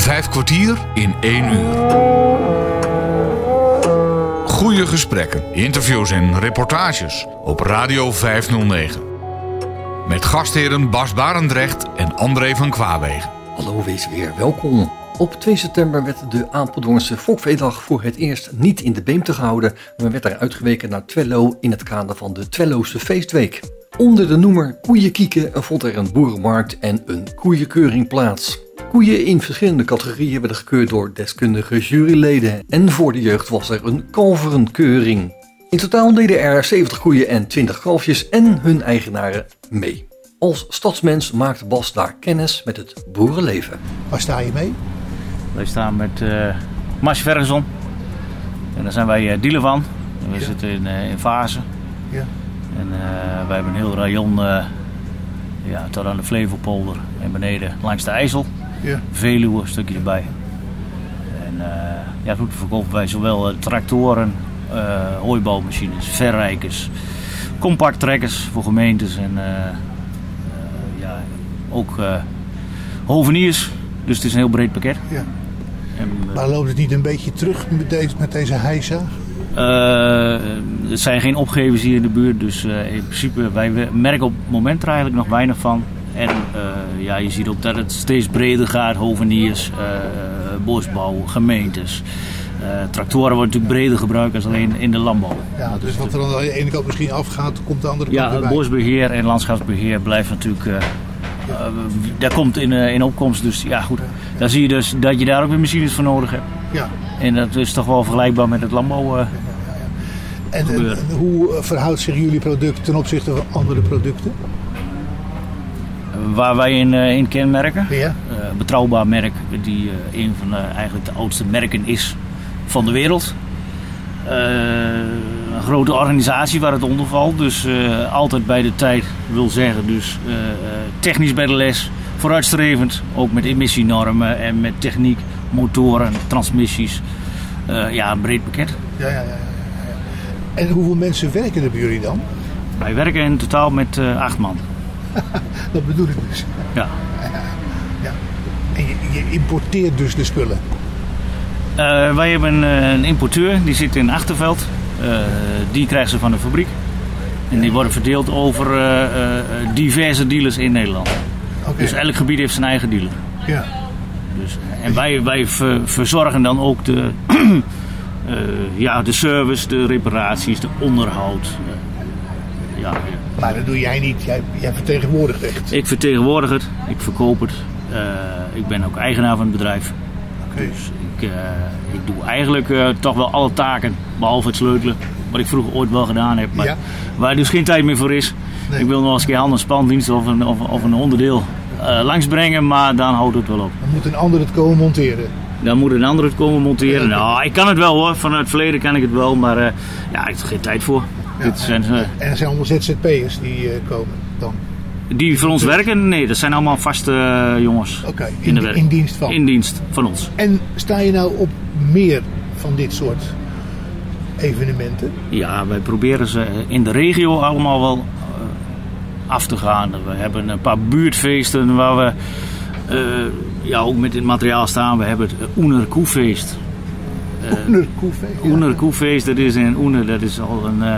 Vijf kwartier in één uur. Goede gesprekken, interviews en reportages op Radio 509. Met gastheren Bas Barendrecht en André van Kwaabegen. Hallo, wees weer welkom. Op 2 september werd de Apeldoornse Fokveedag voor het eerst niet in de Beemte gehouden, maar werd er uitgeweken naar Twello in het kader van de Twelloze Feestweek. Onder de noemer Koeienkieken vond er een boerenmarkt en een koeienkeuring plaats. Koeien in verschillende categorieën werden gekeurd door deskundige juryleden en voor de jeugd was er een kalverenkeuring. In totaal deden er 70 koeien en 20 kalfjes en hun eigenaren mee. Als stadsmens maakt Bas daar kennis met het boerenleven. Waar sta je mee? Wij staan met uh, Mars Ferguson. En daar zijn wij uh, dealer van. En we Ja. zitten in, uh, in Vazen. Ja. En uh, wij hebben een heel rayon uh, ja, tot aan de Flevopolder en beneden langs de IJssel. Ja. Veluwe, een stukje erbij. En uh, ja, goed, verkopen wij zowel uh, tractoren, uh, hooibouwmachines, verrijkers, compact trekkers voor gemeentes en ja, ook hoveniers. Dus het is een heel breed pakket. Ja. En, Maar loopt het niet een beetje terug met deze, met deze hijsa? Uh, er zijn geen opgevers hier in de buurt, dus uh, in principe wij merken op het moment er eigenlijk nog weinig van. En uh, ja, je ziet ook dat het steeds breder gaat, hoveniers, bosbouw, gemeentes. tractoren worden natuurlijk breder gebruikt als alleen in de landbouw. Ja, dus wat er aan de ene kant misschien afgaat, komt de andere kant. Ja, bosbeheer en landschapsbeheer blijft natuurlijk... Uh, daar komt in, in opkomst, dus ja goed. Dan zie je dus dat je daar ook weer machines voor nodig hebt. Ja. En dat is toch wel vergelijkbaar met het landbouw. En, en, en, hoe verhoudt zich jullie product ten opzichte van andere producten? Waar wij in, uh, in kenmerken. Ja. Uh, betrouwbaar merk, die uh, een van de, eigenlijk de oudste merken is van de wereld. een grote organisatie waar het onder valt. Dus altijd bij de tijd wil zeggen. Dus technisch bij de les. Vooruitstrevend. Ook met emissienormen en met techniek, motoren, transmissies. ja, een breed pakket. Ja, ja, ja, ja, En hoeveel mensen werken er bij jullie dan? Wij werken in totaal met uh, acht man. dat bedoel ik dus. Ja. ja. En je, je, importeert dus de spullen? Uh, wij hebben uh, een importeur, die zit in Achterveld. Uh, die krijgen ze van de fabriek. En die worden verdeeld over diverse dealers in Nederland. Okay. Dus elk gebied heeft zijn eigen dealer. Ja. Dus, en wij, wij ver, verzorgen dan ook de, ja, de service, de reparaties, de onderhoud. ja, maar dat doe jij niet, jij, jij vertegenwoordigt echt. Ik vertegenwoordig het, ik verkoop het. Uh, ik ben ook eigenaar van het bedrijf. Okay. Dus ik, uh, ik doe eigenlijk uh, toch wel alle taken, behalve het sleutelen. Wat ik vroeger ooit wel gedaan heb, maar ja. waar dus geen tijd meer voor is. Nee. Ik wil nog eens een keer hand- en spandienst of een, of, of een onderdeel langsbrengen, maar dan houdt het wel op. Dan moet een ander het komen monteren. Dan moet een ander het komen monteren. Ja, nou, ik kan het wel hoor, vanuit het verleden kan ik het wel, maar ja, ik heb er geen tijd voor. Dit zijn, en, en er zijn allemaal ZZP'ers die uh, komen dan? Die voor ons werken? Nee, dat zijn allemaal vaste uh, jongens. Oké, okay, in, in, in, dienst van? In dienst van ons. En sta je nou op meer van dit soort evenementen? Ja, wij proberen ze in de regio allemaal wel uh, af te gaan. We hebben een paar buurtfeesten waar we ja, ook met het materiaal staan. We hebben het Oener Koefeest. Oener Koefeest? Ja. Oener Koefeest, dat is in Oener, dat is al een uh,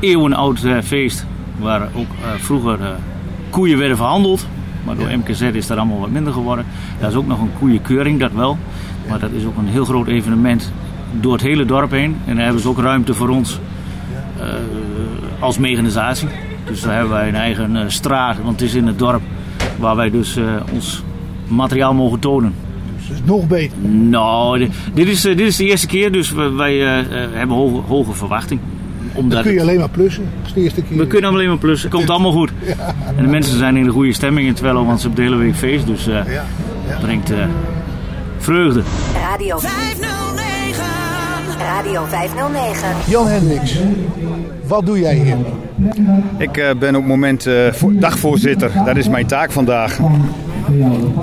eeuwenoud uh, feest. Waar ook uh, vroeger koeien werden verhandeld. Maar door. MKZ is dat allemaal wat minder geworden. Daar is ook nog een koeienkeuring, dat wel. Maar dat is ook een heel groot evenement door het hele dorp heen. En daar hebben ze ook ruimte voor ons als mechanisatie. Dus daar hebben wij een eigen straat, want het is in het dorp waar wij dus ons materiaal mogen tonen. Dus nog beter. Nou, dit is, dit is de eerste keer, dus wij hebben hoge, hoge verwachting. Omdat Dan kun je alleen maar plussen. Dat is de eerste keer. We kunnen alleen maar plussen. Het komt allemaal goed. Ja. En de mensen zijn in de goede stemming in Twello, want ze hebben de hele week feest. Dus uh, ja. Ja. brengt uh, vreugde. Radio 509. Radio 509. Jan Hendricks, wat doe jij hier? Ik uh, ben op het moment uh, dagvoorzitter. Dat is mijn taak vandaag.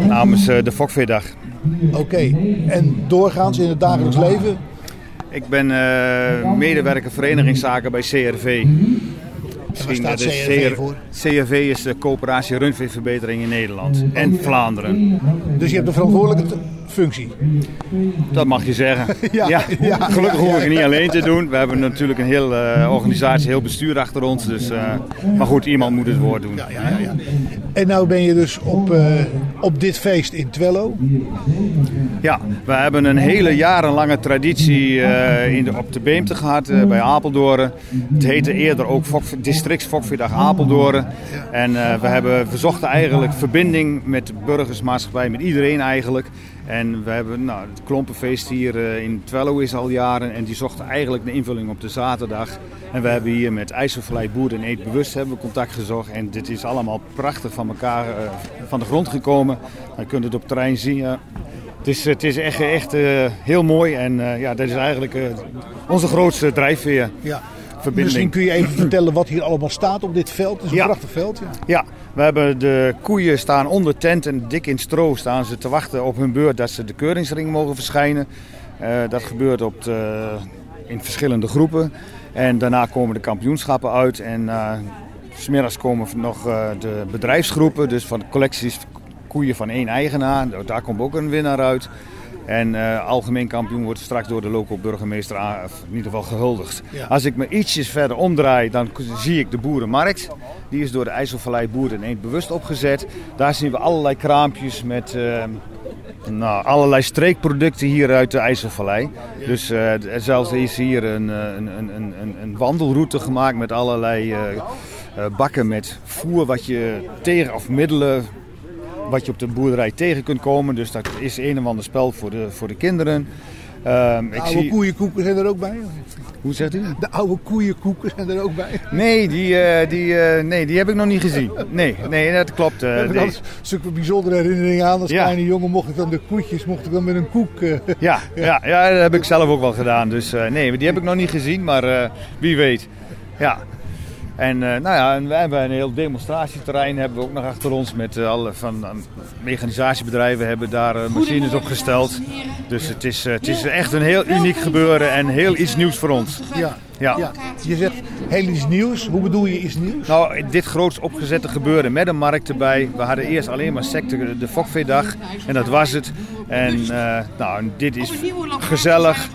Namens uh, de Fokveedag. Oké, okay. en doorgaans in het dagelijks leven? Ik ben uh, medewerker verenigingszaken bij CRV. Misschien staat CRV CR, voor? CRV is de coöperatie rundveeverbetering in Nederland en Vlaanderen. Dus je hebt de verantwoordelijkheid, functie. Dat mag je zeggen. Ja, ja, ja, gelukkig we ja. het niet alleen te doen. We hebben natuurlijk een hele organisatie, heel bestuur achter ons. Dus, eh, maar goed, iemand moet het woord doen. Ja, ja, ja. En nou ben je dus op, eh, op dit feest in Twello. Ja, we hebben een hele jarenlange traditie in de, op de Beemte gehad eh, bij Apeldoorn. Het heette eerder ook Fok, Districts Fokvierdag Apeldoorn. En we, hebben, we zochten eigenlijk verbinding met de burgersmaatschappij, met iedereen eigenlijk. En we hebben nou, het klompenfeest hier eh, in Twello is al jaren en die zochten eigenlijk een invulling op de zaterdag. En we hebben hier met IJsselvallei Boer en Eet Bewust hebben contact gezocht. En dit is allemaal prachtig van elkaar eh, van de grond gekomen. Je kunt het op terrein zien. Het is, het is echt, echt eh, heel mooi en ja, dat is eigenlijk onze grootste drijfveer. Ja. Verbinding. Misschien kun je even vertellen wat hier allemaal staat op dit veld. Het is een Ja. prachtig veld. Ja. Ja, we hebben de koeien staan onder tent en dik in stro staan ze te wachten op hun beurt dat ze de keuringsring mogen verschijnen. Eh, dat gebeurt op de, in verschillende groepen. En daarna komen de kampioenschappen uit en s smiddags komen nog eh, de bedrijfsgroepen, dus van collecties koeien van één eigenaar. Daar komt ook een winnaar uit. En eh, algemeen kampioen wordt straks door de lokale burgemeester in ieder geval gehuldigd. Ja. Als ik me ietsjes verder omdraai, dan zie ik de boerenmarkt. Die is door de IJsselvallei Boer en Eend bewust opgezet. Een zien we allerlei kraampjes met eh, nou, allerlei streekproducten hier uit de IJsselvallei. Dus eh, zelfs is hier een, een, een, een, wandelroute gemaakt met allerlei bakken met voer wat je tegen, of middelen wat je op de boerderij tegen kunt komen. Dus dat is een of ander spel voor de, voor de kinderen. Ehm, De ik oude zie... koeienkoeken zijn er ook bij. Hoe zegt u? De oude koeienkoeken zijn er ook bij. Nee, die, eh, die, eh, nee, die heb ik nog niet gezien. Nee, nee dat klopt. eh, Heb ik nee. zulke bijzondere herinneringen aan. Als Ja. kleine jongen mocht ik dan de koetjes mocht ik dan met een koek. Ja, ja, ja, dat heb ik zelf ook wel gedaan. Dus nee, die heb ik nog niet gezien, maar wie weet. Ja. En eh, nou ja, en wij hebben een heel demonstratieterrein hebben we ook nog achter ons met eh, alle van mechanisatiebedrijven hebben daar eh, machines opgesteld. Dus het is, het is echt een heel uniek gebeuren en heel iets nieuws voor ons. ja. Ja. Ja. Je zegt heel iets nieuws. Hoe bedoel je iets nieuws? Nou, dit groots opgezette gebeuren met een markt erbij. We hadden eerst alleen maar secte, de Fokveedag en dat was het. En eh, nou, dit is gezellig.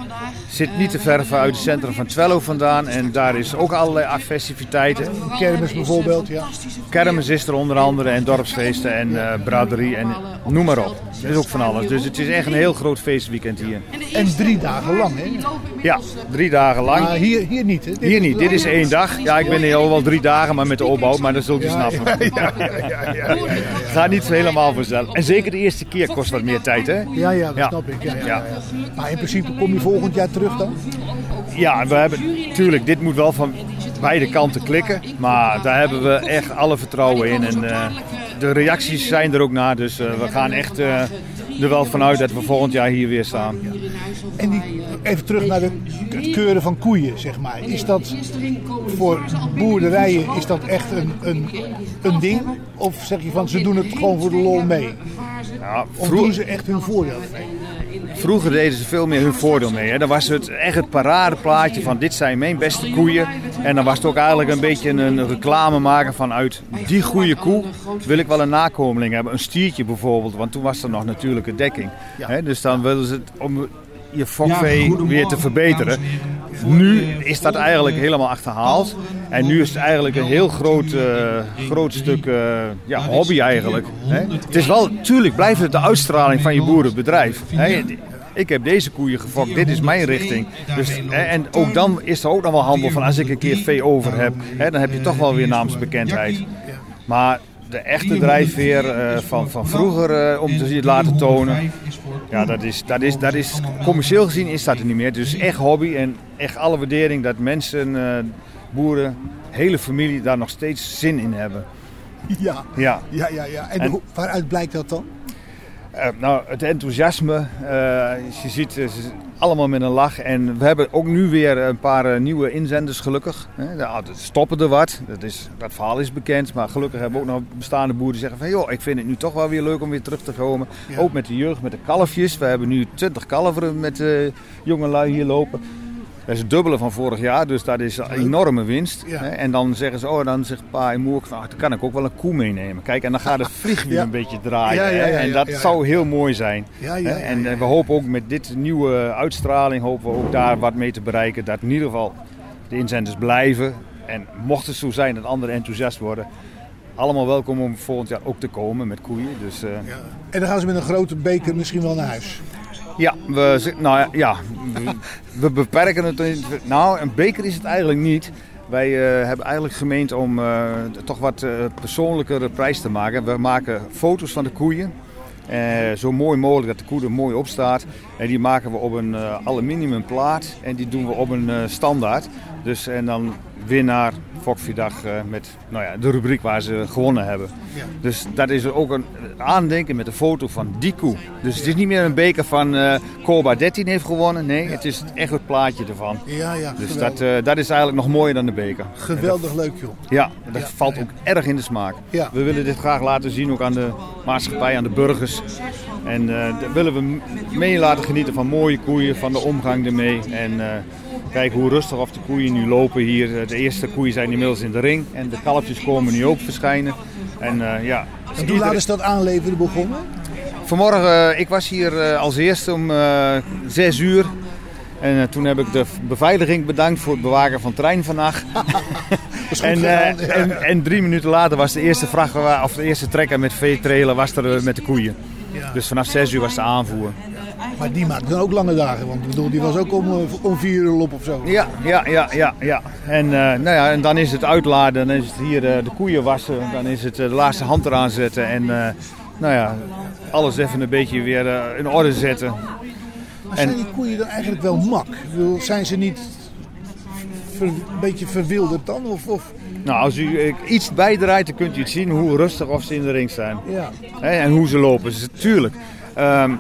Zit niet te ver uit het centrum van Twello vandaan. En daar is ook allerlei festiviteiten. Kermis bijvoorbeeld. Ja. Kermis is er onder andere en dorpsfeesten en eh, braderie en noem maar op. Er is ook van alles. Dus het is echt een heel groot feestweekend hier. En drie dagen lang. Hè? Ja, drie dagen lang. Maar hier, hier niet. Hè? Dit Hier niet, dit is één dag. Ja, ik ben hier al wel drie dagen, maar met de opbouw, maar dat zult u snappen. Gaat niet helemaal vanzelf. En zeker de eerste keer kost wat meer tijd, hè? Ja, ja, dat Ja. snap ik. Ja, ja, Ja. ja. Maar in principe kom je volgend jaar terug dan? Ja, we hebben, tuurlijk, dit moet wel van beide kanten klikken. Maar daar hebben we echt alle vertrouwen in. En eh, de reacties zijn er ook naar, dus eh, we gaan echt eh, er wel vanuit dat we volgend jaar hier weer staan. En die, even terug naar de, het keuren van koeien, zeg maar. Is dat voor boerderijen is dat echt een, een, een ding? Of zeg je van ze doen het gewoon voor de lol mee? Ja, Of doen ze echt hun voordeel mee? Vroeger deden ze veel meer hun voordeel mee. Hè. Dan was het echt het paradeplaatje van dit zijn mijn beste koeien. En dan was het ook eigenlijk een beetje een reclame maken vanuit die goede koe wil ik wel een nakomeling hebben. Een stiertje bijvoorbeeld, want toen was er nog natuurlijke dekking. Hè. Dus dan wilden ze het om je fokvee weer te verbeteren. Nu is dat eigenlijk helemaal achterhaald. En nu is het eigenlijk een heel groot, eh, groot stuk eh, ja, hobby eigenlijk. Hè. Het is wel, tuurlijk blijft het de uitstraling van je boerenbedrijf. Hè. Ik heb deze koeien gefokt, dit is mijn richting. Dus, en ook dan is er ook nog wel handel van als ik een keer vee over heb. Hè, dan heb je toch wel weer naamsbekendheid. Maar de echte drijfveer eh, van, van vroeger eh, om te zien- laten tonen. Ja, dat is, dat, is, dat is, commercieel gezien is dat er niet meer. Dus echt hobby en echt alle waardering dat mensen, eh, boeren, hele familie daar nog steeds zin in hebben. Ja, Ja. ja, ja. ja. En, En- waaruit blijkt dat dan? Eh, nou, het enthousiasme, eh, je ziet eh, ze- allemaal met een lach. En we hebben ook nu weer een paar nieuwe inzenders gelukkig. Nou, er stoppen er wat, dat, is, dat verhaal is bekend. Maar gelukkig hebben we ook nog bestaande boeren die zeggen van... joh, ik vind het nu toch wel weer leuk om weer terug te komen. Ja. Ook met de jeugd, met de kalfjes. We hebben nu 20 kalveren met eh jonge lui hier lopen. Dat is het dubbele van vorig jaar, dus dat is een enorme winst. Ja. En dan zeggen ze, oh, dan zegt pa en moer, nou, dan kan ik ook wel een koe meenemen. Kijk, en dan gaat het vliegwiel Ja. een beetje draaien. Ja, en dat zou heel mooi zijn. En we hopen ook met dit nieuwe uitstraling, hopen we ook daar wat mee te bereiken. Dat in ieder geval de inzenders blijven. En mocht het zo zijn dat anderen enthousiast worden, allemaal welkom om volgend jaar ook te komen met koeien. Dus eh, Ja. En dan gaan ze met een grote beker misschien wel naar huis. Ja, we, nou ja, ja, we, beperken het. Nou, een beker is het eigenlijk niet. Wij eh, hebben eigenlijk gemeend om eh, toch wat eh, persoonlijkere prijs te maken. We maken foto's van de koeien. zo mooi mogelijk dat de koe er mooi op staat. En die maken we op een aluminium plaat. En die doen we op een standaard. Dus en dan winnaar Fokviedag eh met nou ja, de rubriek waar ze gewonnen hebben. Ja. Dus dat is ook een aandenken met een foto van die koe. Dus het is niet meer een beker van eh Corba 13 heeft gewonnen. Nee, het is echt het plaatje ervan. Ja, ja. Dus geweldig. dat, eh, dat is eigenlijk nog mooier dan de beker. Geweldig leuk, joh. Ja, dat valt ook erg in de smaak. Ja. We willen dit graag laten zien ook aan de maatschappij, aan de burgers. En daar willen we mee laten genieten van mooie koeien, van de omgang ermee. En kijk hoe rustig of de koeien nu lopen hier. De eerste koeien zijn inmiddels in de ring en de kalfjes komen nu ook verschijnen. En eh, ja, En hoe laat is dat aanleveren begonnen? Vanmorgen, eh, ik was hier eh, als eerste om eh 6 uur. En toen heb ik de beveiliging bedankt voor het bewaken van het trein vannacht. en, ja. en, en drie minuten later was de eerste vrachtwagen, of de eerste trekker met veetrailer was er met de koeien. Ja. Dus vanaf 6 uur was de aanvoer. Maar die maakt dan ook lange dagen. Want ik bedoel, die was ook om, eh, om vier uur op of zo. Ja, ja, ja, ja, ja. En, eh, nou ja, en dan is het uitladen, dan is het hier eh, de koeien wassen, dan is het de laatste hand eraan zetten en nou ja, alles even een beetje weer in orde zetten. Maar zijn En- die koeien dan eigenlijk wel mak? Bedoel, zijn ze niet ver- een beetje verwilderd dan? Of, of, Nou, als u iets bijdraait, dan kunt u het zien hoe rustig of ze in de ring staan. ja. En hoe ze lopen. Dus, tuurlijk, ehm,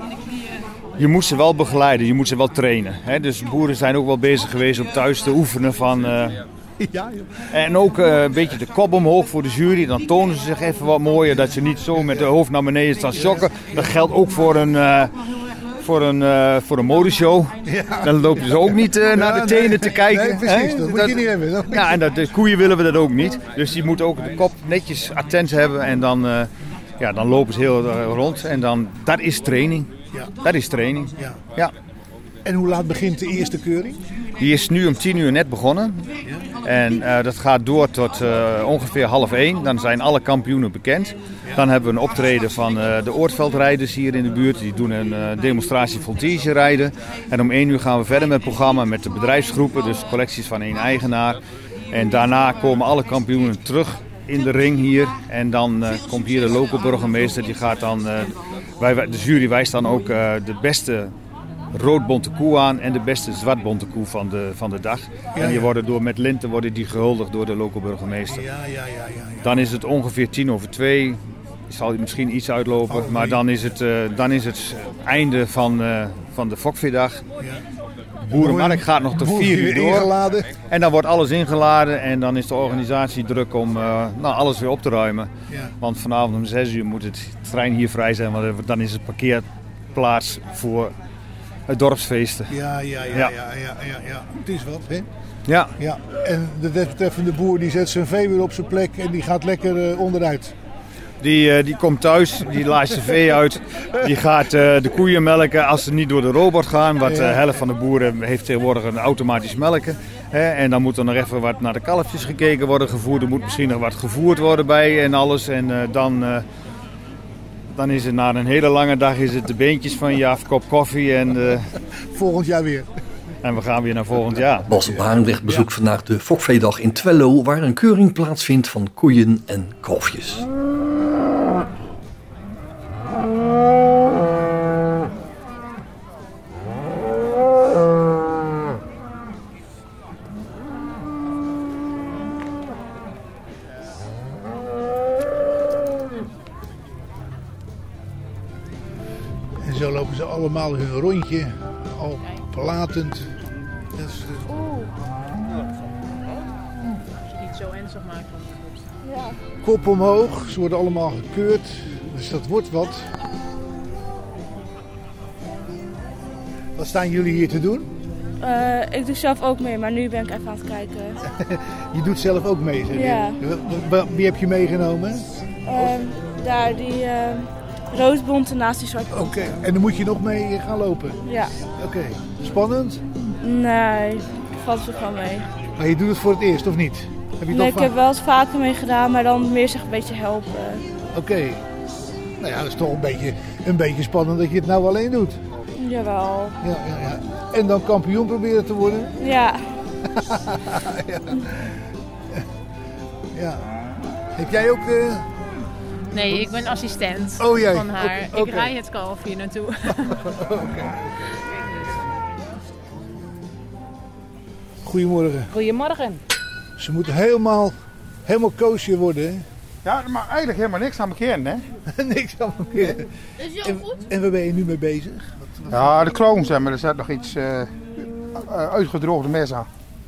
je moet ze wel begeleiden, je moet ze wel trainen. Hè. Dus boeren zijn ook wel bezig geweest om thuis te oefenen van... eh, Ja, en ook eh, een beetje de kop omhoog voor de jury. Dan tonen ze zich even wat mooier. Dat ze niet zo met de hoofd naar beneden staan schokken. Dat geldt ook voor een, eh, voor een, voor een modeshow. Dan lopen ze ook niet naar de tenen nee. te kijken. Nee, precies, hè. dat moet je niet hebben. Dat moet Ja, en dat, de koeien willen we dat ook niet. Dus die moeten ook de kop netjes attent hebben. En dan, ja, dan lopen ze heel rond. En dan, dat is training. Ja. Dat is training. Ja. Ja. En hoe laat begint de eerste keuring? Die is nu om 10 uur net begonnen. En eh, dat gaat door tot eh, ongeveer half 1. Dan zijn alle kampioenen bekend. Dan hebben we een optreden van eh, de Oortveldrijders hier in de buurt. Die doen een demonstratie voltige rijden. En om 1 uur gaan we verder met het programma met de bedrijfsgroepen. Dus collecties van één eigenaar. En daarna komen alle kampioenen terug in de ring hier. En dan komt hier de lokale burgemeester. Die gaat dan, wij, de jury wijst dan ook eh, de beste roodbonte koe aan en de beste zwartbonte koe van de, van de dag. en die worden door, met linten worden die gehuldigd door de lokale burgemeester. Ja, ja, ja, ja. ja. Dan is het ongeveer tien over twee. Zal misschien iets uitlopen, maar dan is het, eh, dan is het einde van, eh, van de Fokveedag. Boerenmarkt gaat nog tot vier uur door. ingeladen. En dan wordt alles ingeladen en dan is de organisatie druk om eh, nou, alles weer op te ruimen. Ja. Want vanavond om 6 uur moet het trein hier vrij zijn, want dan is het parkeerplaats voor het dorpsfeesten. Ja, ja, ja, ja, Ja. ja, ja, ja, Het is wat, hè? Ja, Ja. En de desbetreffende boer die zet zijn vee weer op zijn plek en die gaat lekker eh, onderuit. Die, eh, die komt thuis, die laat zijn vee uit. Die gaat eh, de koeien melken als ze niet door de robot gaan. Want de Ja. helft van de boeren heeft tegenwoordig een automatisch melken. Hè? En dan moet er nog even wat naar de kalfjes gekeken worden gevoerd. Er moet misschien nog wat gevoerd worden bij en alles. En eh, dan, eh, dan is het na een hele lange dag is het de beentjes van je af, kop koffie. En, eh, Volgend jaar weer. en we gaan weer naar volgend jaar. Bas Barendrecht bezoekt vandaag de Fokveedag in Twello, waar een keuring plaatsvindt van koeien en kalfjes. Allemaal hun rondje, al platend. Dat is, Als je het niet zo ernstig maakt kop omhoog, ze worden allemaal gekeurd. Dus dat wordt wat. Wat staan jullie hier te doen? Eh, ik doe zelf ook mee, maar nu ben ik even aan het kijken. Je doet zelf ook mee, zeg je? Ja. Wie heb je meegenomen? Ehm, daar die uh, roodbonten naast die zwarte Oké, en dan moet je nog mee gaan lopen? Ja. Oké, spannend? Nee, valt gewoon mee. Maar je doet het voor het eerst, of niet? Heb je Nee, ik vaak- heb wel eens vaker mee gedaan, maar dan meer zich een beetje helpen. Oké. Nou ja, dat is toch een beetje, een beetje spannend dat je het nou alleen doet. Jawel. Ja, ja, ja. En dan kampioen proberen te worden? Ja. ja. ja. Heb jij ook... Nee, ik ben assistent Oh, jij. van haar. Ik rij het kalf hier naartoe. Goedemorgen. Goedemorgen. Ze moeten helemaal, helemaal koosje worden, hè? Ja, maar eigenlijk helemaal niks aan bekend, hè? niks aan elkaar. En, en waar ben je nu mee bezig? Ja, de kloon, zeg maar, er zit nog iets eh, eh, uitgedroogde mes aan.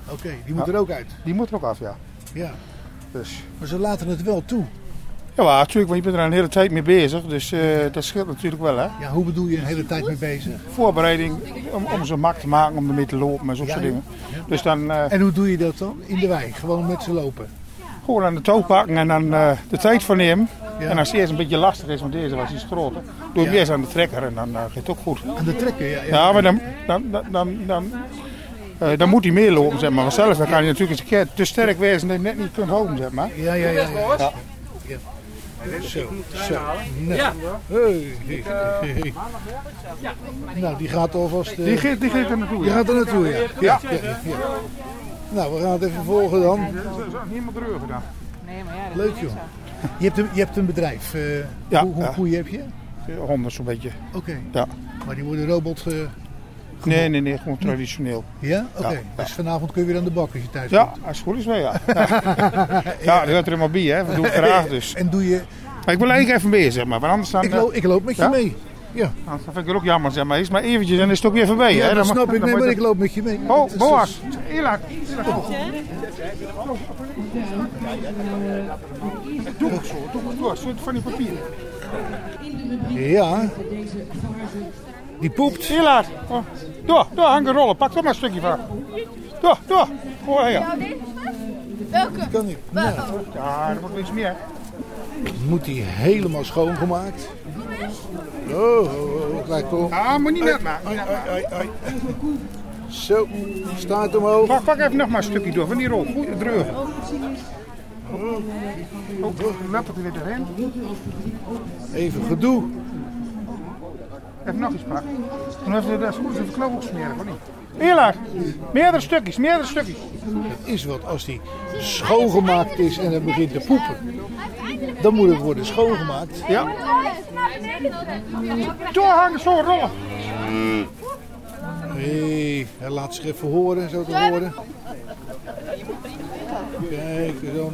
Oké, die moet er ook uit. Die moet er ook af, ja. Ja. Dus. Maar ze laten het wel toe. Ja, maar natuurlijk, want je bent er een hele tijd mee bezig, dus eh, dat scheelt natuurlijk wel, hè? Ja, hoe bedoel je een hele tijd mee bezig? Voorbereiding om, om ze mak te maken, om ermee te lopen en zo'n Ja, soort ja. dingen. Dus dan eh, En hoe doe je dat dan? In de wei, gewoon met ze lopen. gewoon aan de touw pakken en dan eh, de tijd voor nemen. Ja. En als het eerst een beetje lastig is, want deze was iets groter, doe je eerst aan de trekker en dan gaat het ook goed. Aan de trekker, ja. Ja, maar dan, dan, dan, dan, dan, dan moet hij meelopen, zeg maar. Want zelf dan kan hij natuurlijk eens een keer te sterk wezen dat je net niet kunt houden, zeg maar. Ja, ja, ja. ja. Ja. Zo, zo. Nou. Ja. Hey, hey. Nou, die gaat alvast... eh, Die gaat- die gaat er naartoe, Die ja. gaat er naartoe, ja. Ja. Ja, ja, ja, ja. Nou, we gaan het even volgen dan. Helemaal dreugen dan. Nee, maar ja, dat Leuk, is joh. Je hebt een, je hebt een bedrijf. eh, Ja, hoe, hoe ja. koeien heb je? Honderd zo'n beetje. Oké. Ja. Maar die worden robot... eh, Nee, nee, nee, gewoon traditioneel. ja? Oké. Ja, Dus vanavond kun je weer aan de bak als je thuis Ja, komt. als het goed is wel, ja. Ja, ja dat hoort er helemaal bij, hè. Dat doe ik graag, dus. En doe je... Maar ik wil eigenlijk even mee, zeg maar. Want anders dan... Ik loop, ik loop met je Ja? mee. Ja. Anders vind ik het ook jammer, zeg maar. Is maar eventjes en is het ook weer voorbij, Ja, hè. dat Dan snap ik. Nee, maar ik loop met je mee. Oh, Boas. Eerlijk. Doe het zo, doe het door. Zo van die papieren. Ja. Die poept. Oh. Door, door, hangen rollen. Pak er maar een stukje van. Door, door. Hoor her. Welke? Kan niet. Nou, Ja, er wordt iets meer. moet die helemaal schoongemaakt. Oh, oh, oh, kijk kom. Ah, moet niet net Ai, ai, ai, ai. Zo, staat omhoog. Pak, pak even nog maar een stukje door van die rol. Goed dreugen. Oh, let het er weer erin. Even gedoe. Even nog eens pakken. Dan even de schoenen even knop smeren, of niet? Laat. Meerdere stukjes, meerdere stukjes. Het is wat als die schoongemaakt is en het begint te poepen. Dan moet het worden schoongemaakt. Ja. Doorhangen, zo rollen. Hé, hij laat zich even horen, zo te horen. Kijk dan.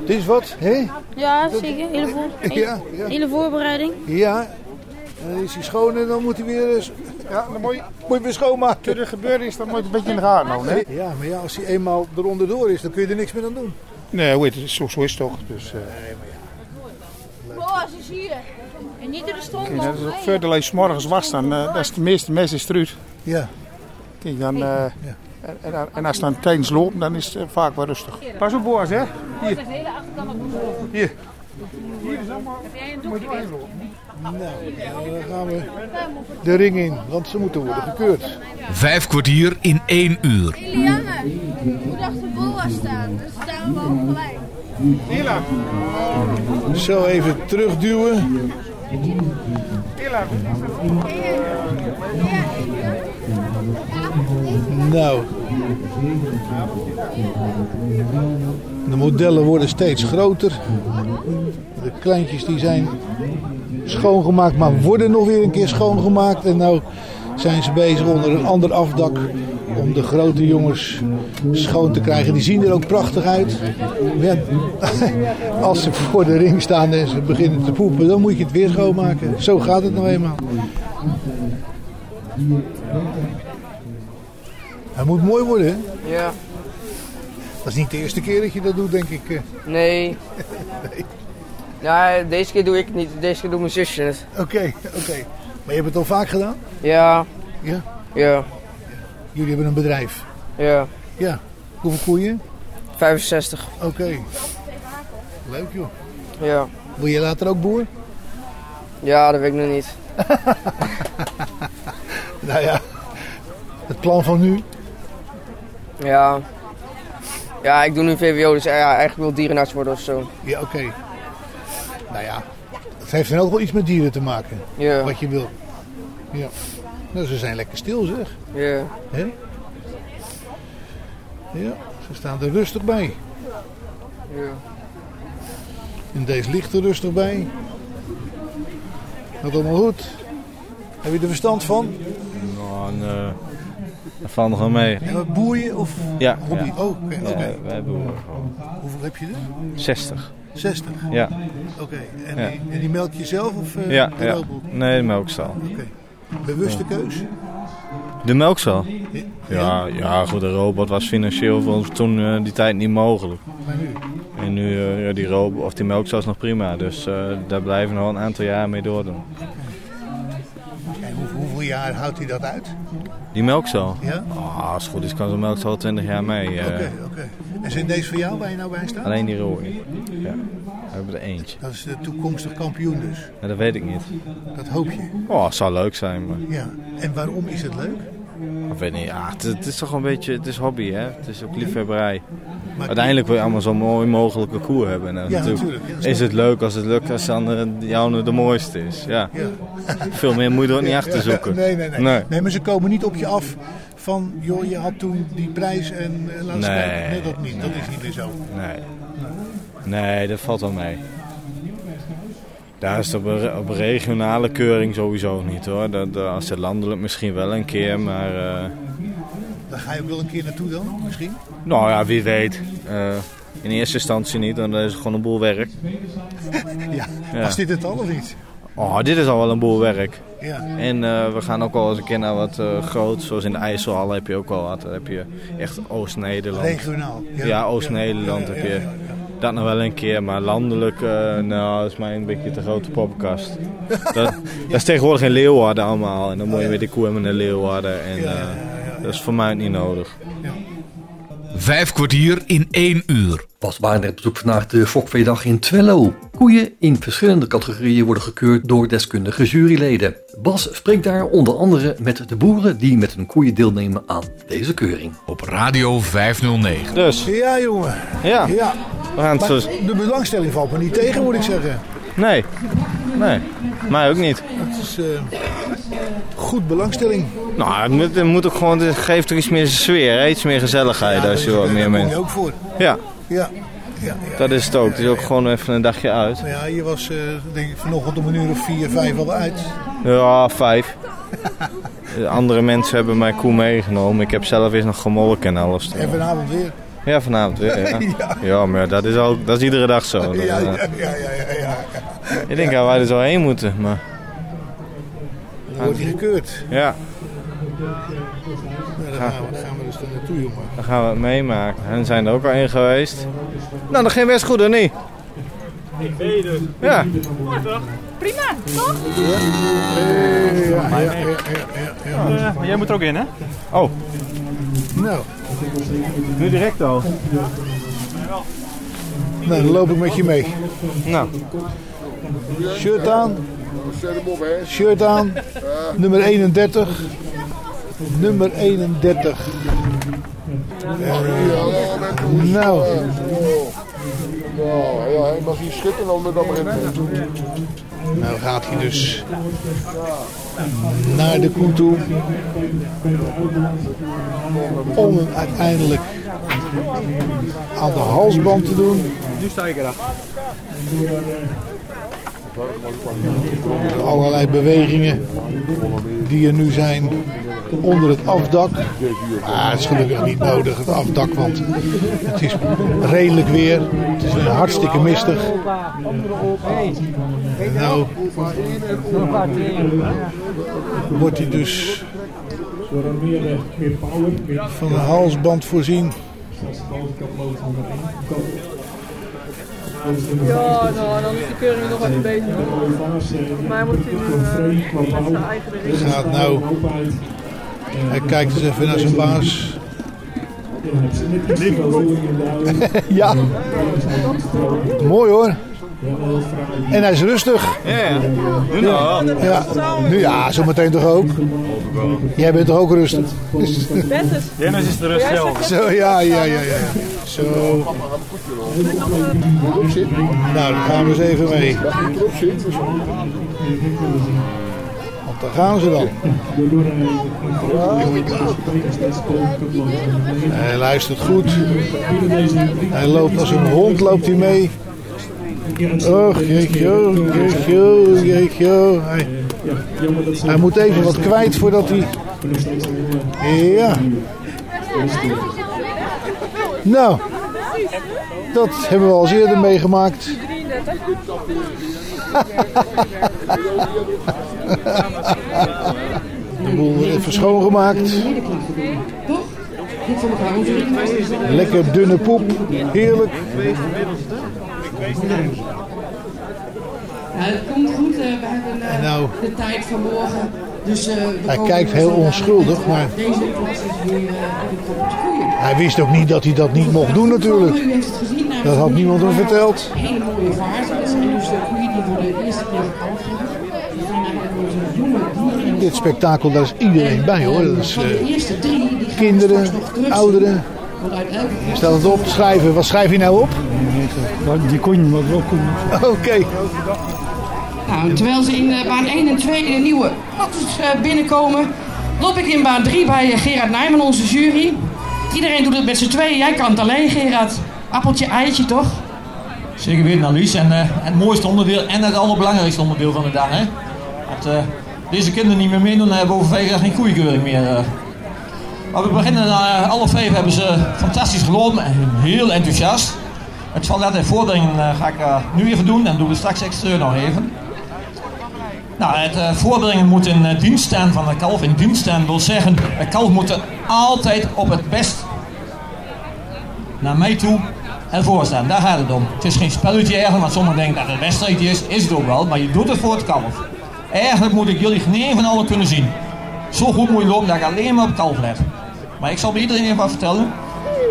Het is wat, hè? Ja, zeker. Hele, voor, Ja, ja. hele voorbereiding. Ja. Dan is hij schoon en dan moet hij weer, eens- Ja, dan moet je, moet je weer schoonmaken. als er gebeurd is, dan moet je het een beetje in de gaten houden, hè? Ja, maar ja, als hij eenmaal eronder door is, dan kun je er niks meer aan doen. Nee, hoe heet het, zo, zo is het toch. Dus, eh, Boas is hier. En niet door de stroom. kijk, dat is ook verder als je 's morgens was, dan uh, dat is de meeste mes is eruit. Ja. Kijk, dan, eh, en, en, en als het dan tijdens lopen, dan is het eh, vaak wel rustig. Pas op, Boas, hè? Hier. Hier. Hier is allemaal... Heb jij een doekje. Nou, dan gaan we de ring in, want ze moeten worden gekeurd. Vijf kwartier in één uur. Lilianne, moet achter Boas staan. Dus staan we gelijk. Zo even terugduwen. Nou. De modellen worden steeds groter. De kleintjes die zijn schoongemaakt, maar worden nog weer een keer schoongemaakt. En nou zijn ze bezig onder een ander afdak om de grote jongens schoon te krijgen. Die zien er ook prachtig uit. Ja, als ze voor de ring staan en ze beginnen te poepen, dan moet je het weer schoonmaken. Zo gaat het nou eenmaal. Hij moet mooi worden, hè? Ja, Dat is niet de eerste keer dat je dat doet, denk ik. eh. nee. Ja, deze keer doe ik het niet. Deze keer doet mijn zusje het. Oké, oké. Maar je hebt het al vaak gedaan? Ja. Ja? Ja. Jullie hebben een bedrijf. Ja. Ja. Hoeveel koeien? 65. Oké. Leuk joh. Ja. Wil je later ook boer? Ja, dat weet ik nog niet. Nou ja. Het plan van nu? Ja. Ja, ik doe nu VWO, dus ja, eigenlijk wil ik dierenarts worden of zo. Ja, oké. Nou ja. Het heeft dan ook wel iets met dieren te maken. Ja. Wat je wil. Ja. Nou, ze zijn lekker stil zeg. Ja. Hè? Ja, ze staan er rustig bij. Ja. En deze ligt er rustig bij. Gaat allemaal goed. Heb je er verstand van? Nou, nee. Dat valt nog wel mee. En wat boer je of Ja. hobby? ja. Oh, oké. Ja, oké. wij boeren gewoon. Hoeveel heb je er? 60. 60? Ja. Oké. En, Ja. en die melk je zelf of eh, Ja, de ja. Nee, de melkstal. Oké. Bewuste keus? De melkstal? Ja. Ja, ja, goed, de robot was financieel voor ons toen eh, die tijd niet mogelijk. Maar nu? En nu, eh, ja, die robot, of die melkstal is nog prima. Dus daar blijven we nog een aantal jaar mee doordoen. En hoe, hoeveel jaar houdt hij dat uit? Die melkstal? Ja? Ah, als het goed is kan zo'n melkstal 20 jaar mee. Oké, oké. En zijn deze voor jou waar je nou bij staat? Alleen die rode. Ja, we hebben er eentje. Dat is de toekomstig kampioen dus. Ja, dat weet ik niet. Dat hoop je. Oh, het zou leuk zijn, maar... Ja. En waarom is het leuk? Ik weet niet, ja, het, het is toch een beetje, het is hobby hè, het is ook liefhebberij. Maar- Uiteindelijk wil je allemaal zo mooi mogelijke koe hebben. En Ja, natuurlijk natuurlijk, ja, dat is het leuk als het lukt als dan eh, jou de mooiste is. Ja. Ja. Veel meer moet je er ook niet achter zoeken. Nee, nee, nee, Nee. nee. maar ze komen niet op je af van, joh, je had toen die prijs en eh, laat Nee. kijken. Nee, dat niet. Dat is niet meer zo. Nee. nee, dat valt wel mee. Daar is het op op regionale keuring sowieso niet hoor. Dat, dat- als het landelijk misschien wel een keer, maar eh, Daar ga je ook wel een keer naartoe dan, misschien? nou ja, wie weet. Eh, in eerste instantie niet, want dat is gewoon een boel werk. Ja. Ja. Was dit het al of niet? Oh, dit is al wel een boel werk. Ja. En eh, we gaan ook wel eens een keer naar wat eh groot. Zoals in de IJsselhal heb je ook wel wat. Dan heb je echt Oost-Nederland. Regionaal, ja. Ja, Oost-Nederland heb je. Dat nog wel een keer, maar landelijk, eh, nou, dat is mij een beetje te grote poppenkast. dat, dat is tegenwoordig in Leeuwarden allemaal. En dan moet je weer de koe hebben naar Leeuwarden. En dat is voor mij niet nodig. Vijf kwartier in één uur. Was Barendrecht bezoekt vandaag de Fokveedag in Twello. Koeien in verschillende categorieën worden gekeurd door deskundige juryleden. Bas spreekt daar onder andere met de boeren die met hun koeien deelnemen aan deze keuring. Op Radio 509. Dus. Ja, jongen. Ja. ja. We gaan het Maar zo... de belangstelling valt me niet tegen, moet ik zeggen. Nee. Nee. Mij ook niet. Het is eh, goed belangstelling. Nou, het moet, het moet ook gewoon, het geeft toch iets meer sfeer, hè? iets meer gezelligheid als je wat meer Daar kom je mensen. ook voor. Ja, Ja. ja, ja. dat is het ook. Het is ook gewoon even een dagje uit. Ja, je was eh, denk ik vanochtend om een uur of vier, vijf al uit. Ja, vijf. De Andere mensen hebben mijn koe meegenomen. Ik heb zelf eerst nog gemolken en alles. En vanavond weer. Ja, vanavond weer. Ja, Ja. ja maar dat is, ook, dat is iedere dag zo. Dat, Ja, eh, ja, ja, ja, ja. Ik denk dat wij er zo heen moeten, maar Dan wordt hij gekeurd. ja, Nou, dan gaan we, gaan we dus er naartoe, jongen. dan gaan we het meemaken. En zijn er ook al in geweest. Nou, dat ging best goed, of niet? Ik ben je dus. Ja. Prima, toch? Ja, ja, ja, ja, ja, ja. Eh, maar jij moet er ook in, hè? Oh. Nou, Nu direct al. Nou, dan loop ik met je mee. Nou. Shirt aan. Shirt aan. Nummer 31. Nummer 31. Eh, nou. Ja, hij mag hier schikken dan met dat maar in. Nou gaat hij dus naar de koe toe. Om hem uiteindelijk aan de halsband te doen. Nu sta ik erachter. Allerlei bewegingen die er nu zijn onder het afdak. Maar het is gelukkig niet nodig, het afdak, want het is redelijk weer. Het is hartstikke mistig. Nou wordt hij dus van een halsband voorzien. Ja, nou, dan is de keuring nog even beter. Volgens mij moet hij nu uh, zijn eigen richting. Gaat nou Hij kijkt eens even naar zijn baas. ja. Mooi hoor. En hij is rustig. Ja, ja. Nu nou wel. Ja. Nu ja, zometeen toch ook. Jij bent toch ook rustig? Dennis is de rust zelf. Zo, ja, ja, ja, ja. Zo. Nou, dan gaan we eens even mee. Want daar gaan ze dan. Hij luistert goed. Hij loopt als een hond, loopt hij mee. Jeetje, oh, jeetje, jeetje. oh. Hij, moet even wat kwijt voordat hij... Ja. Nou, dat hebben we al eerder meegemaakt. De boel even schoongemaakt. Lekker dunne poep. Heerlijk. Ja, het komt goed. eh, we hebben eh, nou- de tijd van morgen. Dus, eh, Hij kijkt heel onschuldig, maar Deze klas is weer hij wist ook niet dat hij dat niet mocht doen natuurlijk. Dat had niemand hem verteld. Hele mooie vaart. Dat zijn dus de koeien die voor de eerste keer gaan dieren. Dit spektakel, daar is iedereen bij hoor. Dat is, Van de eerste drie, die gaan kinderen, ouderen. Want Stel het op, schrijven. Wat schrijf je nou op? Die kon wat wel kon. Oké. Nou, terwijl ze in eh, baan 1 en 2 in de nieuwe auto's eh, binnenkomen, loop ik in baan 3 bij eh, Gerard Nijman, onze jury. Iedereen doet het met z'n tweeën. Jij kan het alleen, Gerard. Appeltje, eitje, toch? Zeker weten, Annelies. En eh, het mooiste onderdeel en het allerbelangrijkste onderdeel van de dag. Hè? Dat eh, deze kinderen niet meer meedoen, dan hebben we over vijf jaar geen koeienkeuring meer. eh. Maar we beginnen, eh, alle vijf hebben ze fantastisch gelopen en heel enthousiast. Het toilet en voorbrengen eh, ga ik eh, nu even doen en doen we straks extra nog even. Nou, het eh, voorbrengen moet in dienst staan van de kalf. In dienst staan wil zeggen, de kalf moet er altijd op het best naar mij toe en voor staan. Daar gaat het om. Het is geen spelletje eigenlijk, want sommigen denken dat het een wedstrijdje is. Is het ook wel, maar je doet het voor het kalf. Eigenlijk moet ik jullie geen van allen kunnen zien. Zo goed moet je lopen dat ik alleen maar op het kalf let. Maar ik zal bij iedereen even wat vertellen.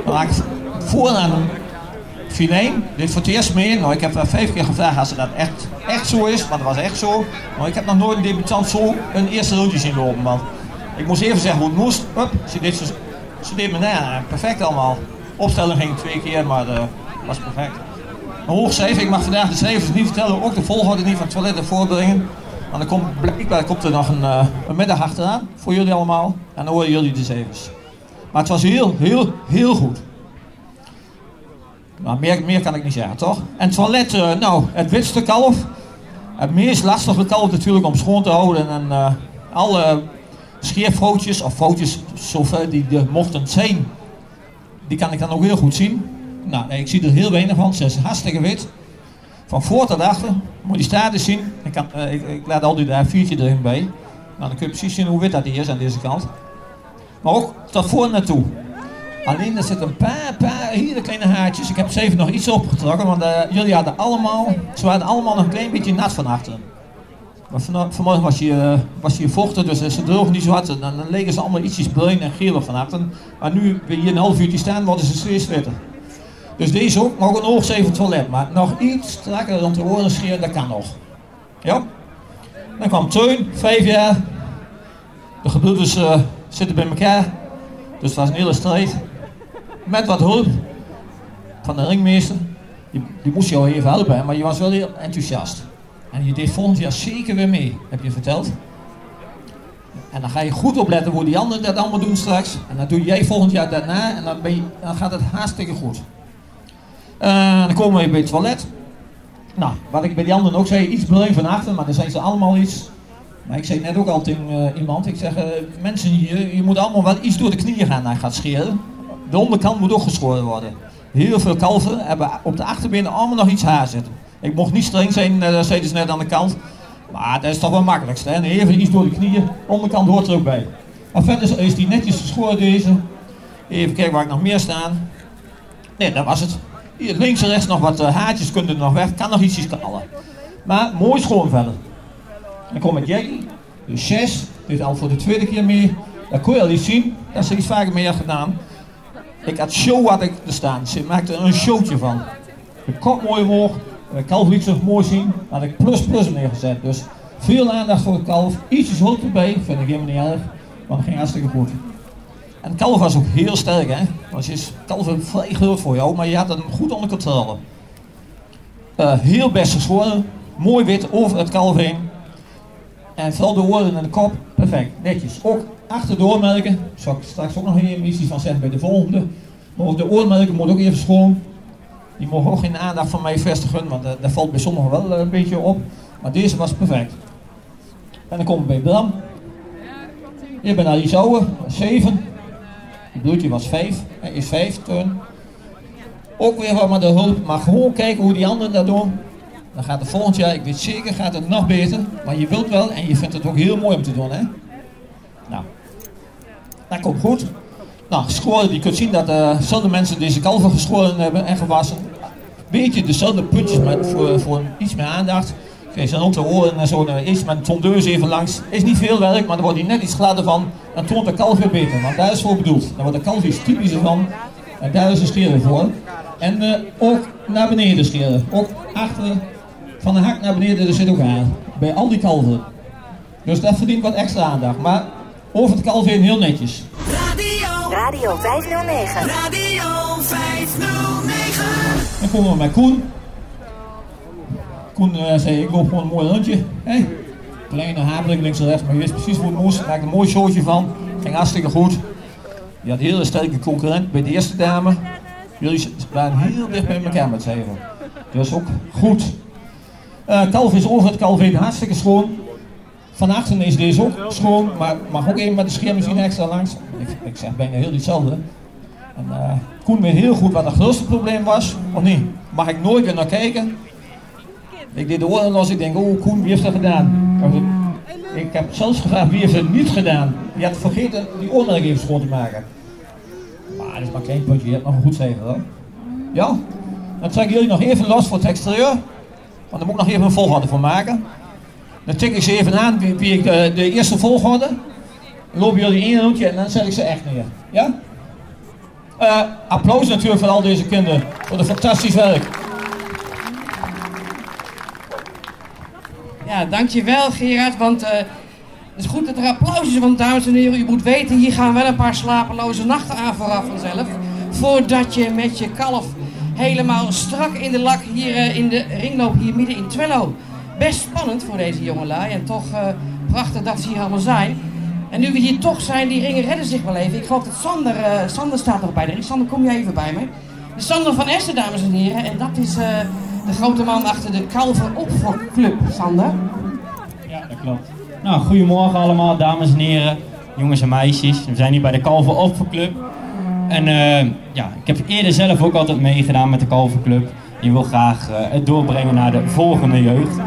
Ik vooraan een filijn. Dit voor het eerst mee. Nou, ik heb vijf keer gevraagd als dat echt, echt zo is, want dat was echt zo. Maar ik heb nog nooit een debutant zo een eerste rondje zien lopen. Want ik moest even zeggen hoe het moest. Hup, ze deed, ze, ze deed me na. Perfect allemaal. Opstelling ging twee keer, maar dat was perfect. Een hoog cijfer. Ik mag vandaag de cijfers niet vertellen. Ook de volgorde niet van het toilet voorbrengen. Dan komt, blijkbaar komt er nog een, eh, een middag achteraan voor jullie allemaal. En dan horen jullie de cijfers. Maar het was heel, heel, heel goed. Maar meer, meer kan ik niet zeggen, toch? En toilet, eh, nou, het witste kalf. Het meest lastige kalf natuurlijk om schoon te houden. En eh, alle scheerfoutjes, of foutjes zover die er mochten zijn, die kan ik dan ook heel goed zien. Nou, ik zie er heel weinig van. Ze is hartstikke wit. Van voor tot achter. Moet je status zien. Ik, kan, eh, ik, ik laat altijd daar viertje erin bij. Dan kun je precies zien hoe wit dat die is aan deze kant. Maar ook tot voor naartoe. Alleen er zitten een paar, paar hele kleine haartjes. Ik heb ze even nog iets opgetrokken, want eh, jullie hadden allemaal, ze waren allemaal nog een klein beetje nat van achteren. Maar vano- vanmorgen was je, eh, was je vochtig, dus ze drogen niet zo. Dan, dan legen ze allemaal ietsjes bruin en geel van achteren. Maar nu hier een half uurtje staan, worden ze steeds witter. Dus deze ook, nog een oogzeven toilet. Maar nog iets strakker rond de oren scheren, dat kan nog. Ja? Dan kwam Teun, vijf jaar. De gebroeders eh, zitten bij elkaar. Dus het was een hele strijd. Met wat hulp van de ringmeester. Die, die moest jou even helpen, maar je was wel heel enthousiast. En je deed volgend jaar zeker weer mee, heb je verteld. En dan ga je goed opletten hoe die anderen dat allemaal doen straks. En dan doe jij volgend jaar daarna en dan, gaat het hartstikke goed. Eh, dan komen we bij het toilet. Nou, wat ik bij die anderen ook zei, iets bruin van achter, maar dan zijn ze allemaal iets. Maar ik zei net ook al tegen eh, iemand, ik zeg, eh, mensen je moet allemaal wel iets door de knieën gaan naar gaat scheren. De onderkant moet ook geschoren worden. Heel veel kalven hebben op de achterbenen allemaal nog iets haar zitten. Ik mocht niet streng zijn, eh, dat zeiden ze net aan de kant. Maar dat is toch wel makkelijkste. Hè? Even iets door de knieën, onderkant hoort er ook bij. Maar verder is die netjes geschoren deze. Even kijken waar ik nog meer staan. Nee, dat was het. Hier links en rechts nog wat haartjes kunnen nog weg. Kan nog ietsjes knallen. Maar mooi schoon verder. Dan kom ik Jackie. Dus 6. Dit al voor de tweede keer mee. Dat kon je al niet zien, dat ze iets vaker mee had gedaan. Ik had show had ik er staan. Ze maakte er een showtje van. De kop mooi omhoog, de kalf liet zich mooi zien. Had ik plus plus neergezet. Dus veel aandacht voor de kalf. Ietsjes hulp erbij, vind ik helemaal niet erg. Maar dat ging hartstikke goed. En de kalf was ook heel sterk, hè. Want je is kalf vrij groot voor jou, maar je had hem goed onder controle. Eh, heel best geschoren. Mooi wit over het kalf heen. En vooral de oren en de kop, perfect, netjes. Ook achter de oormelken, zal ik straks ook nog een emissie van zetten bij de volgende. Maar de oormelken moet ook even schoon. Die mogen ook geen aandacht van mij vestigen, want dat, dat valt bij sommigen wel eh, een beetje op. Maar deze was perfect. En dan komen we bij Bram. Je bent al iets ouder, 7. Het bloedje was 5, hij is 5 toen. Ook weer wat met de hulp, maar gewoon kijken hoe die anderen dat doen. Dan gaat het volgend jaar, ik weet zeker, gaat het nog beter. Maar je wilt wel en je vindt het ook heel mooi om te doen, hè? Nou, dat komt goed. Nou, je kunt zien dat uh, mensen deze kalver geschoren hebben en gewassen. Beetje dezelfde puntjes met, voor, iets meer aandacht. Kijk, zijn ook te horen en zo, uh, iets met een tondeus even langs. Is niet veel werk, maar dan wordt hij net iets gladder van. Dan toont de kalf weer beter, want daar is voor bedoeld. Dan wordt de kalf iets typischer van. En daar is de scheren voor. En uh, ook naar beneden scheren. Ook achter, van de hak naar beneden, er zit ook aan. Bij al die kalven. Dus dat verdient wat extra aandacht. Maar over het kalf heen heel netjes. Radio. Radio 509. Radio 509. Dan komen we bij Koen. Koen uh, zei, ik wil gewoon een mooi rondje. Hey. Kleine hameling links en rechts, maar je wist precies hoe het moest. Maak een mooi showtje van. Ging hartstikke goed. Je had een hele sterke concurrent bij de eerste dame. Jullie waren heel dicht bij elkaar met z'n even. Dus ook goed. Uh, kalf is over het kalf heen hartstikke schoon. Van achteren is deze ook schoon, maar mag ook even met de schermmachine extra langs. Ik, zeg bijna heel hetzelfde. En uh, Koen weet heel goed wat het grootste probleem was, of niet? Mag ik nooit weer naar kijken? Ik deed de oren los, ik denk, oh Koen, wie heeft dat gedaan? Ik heb zelfs gevraagd, wie heeft het niet gedaan? Die had vergeten die oormerk even schoon te maken. Maar dat is maar een klein puntje, je hebt nog een goed cijfer hoor. Ja? Dan trek jullie nog even los voor het exterieur. Want daar moet ik nog even een volgorde voor maken. Dan tik ik ze even aan, wie, ik de, de, eerste volgorde. Dan lopen jullie één rondje en dan zet ik ze echt neer. Ja? Uh, applaus natuurlijk voor al deze kinderen. Voor het fantastisch werk. Ja, dankjewel Gerard, want uh, het is goed dat er applaus is, dames en heren, u moet weten, hier gaan wel een paar slapeloze nachten aan vooraf vanzelf. Voordat je met je kalf helemaal strak in de lak hier uh, in de ringloop hier midden in Twello. Best spannend voor deze jongelui en toch uh, prachtig dat ze hier allemaal zijn. En nu we hier toch zijn, die ringen redden zich wel even. Ik geloof dat Sander, Sander staat nog bij de ring. Sander, kom jij even bij me? De Sander van Essen, dames en heren, en dat is de grote man achter de Kalver Opfokclub, Sander. Ja, dat klopt. Nou, goedemorgen allemaal, dames en heren, jongens en meisjes. We zijn hier bij de Kalver Opfokclub. En uh, ja, ik heb eerder zelf ook altijd meegedaan met de Kalverclub. Je wil graag uh, het doorbrengen naar de volgende jeugd.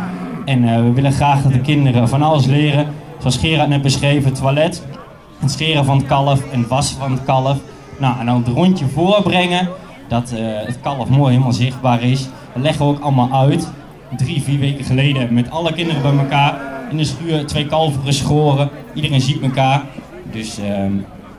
En uh, we willen graag dat de kinderen van alles leren. Zoals Gerard net beschreven, toilet, het scheren van het kalf en het wassen van het kalf. Nou, en dan het rondje voorbrengen, dat het kalf mooi helemaal zichtbaar is. Dat leggen we ook allemaal uit. Drie, vier weken geleden met alle kinderen bij elkaar in de schuur twee kalveren geschoren. Iedereen ziet elkaar. Dus uh,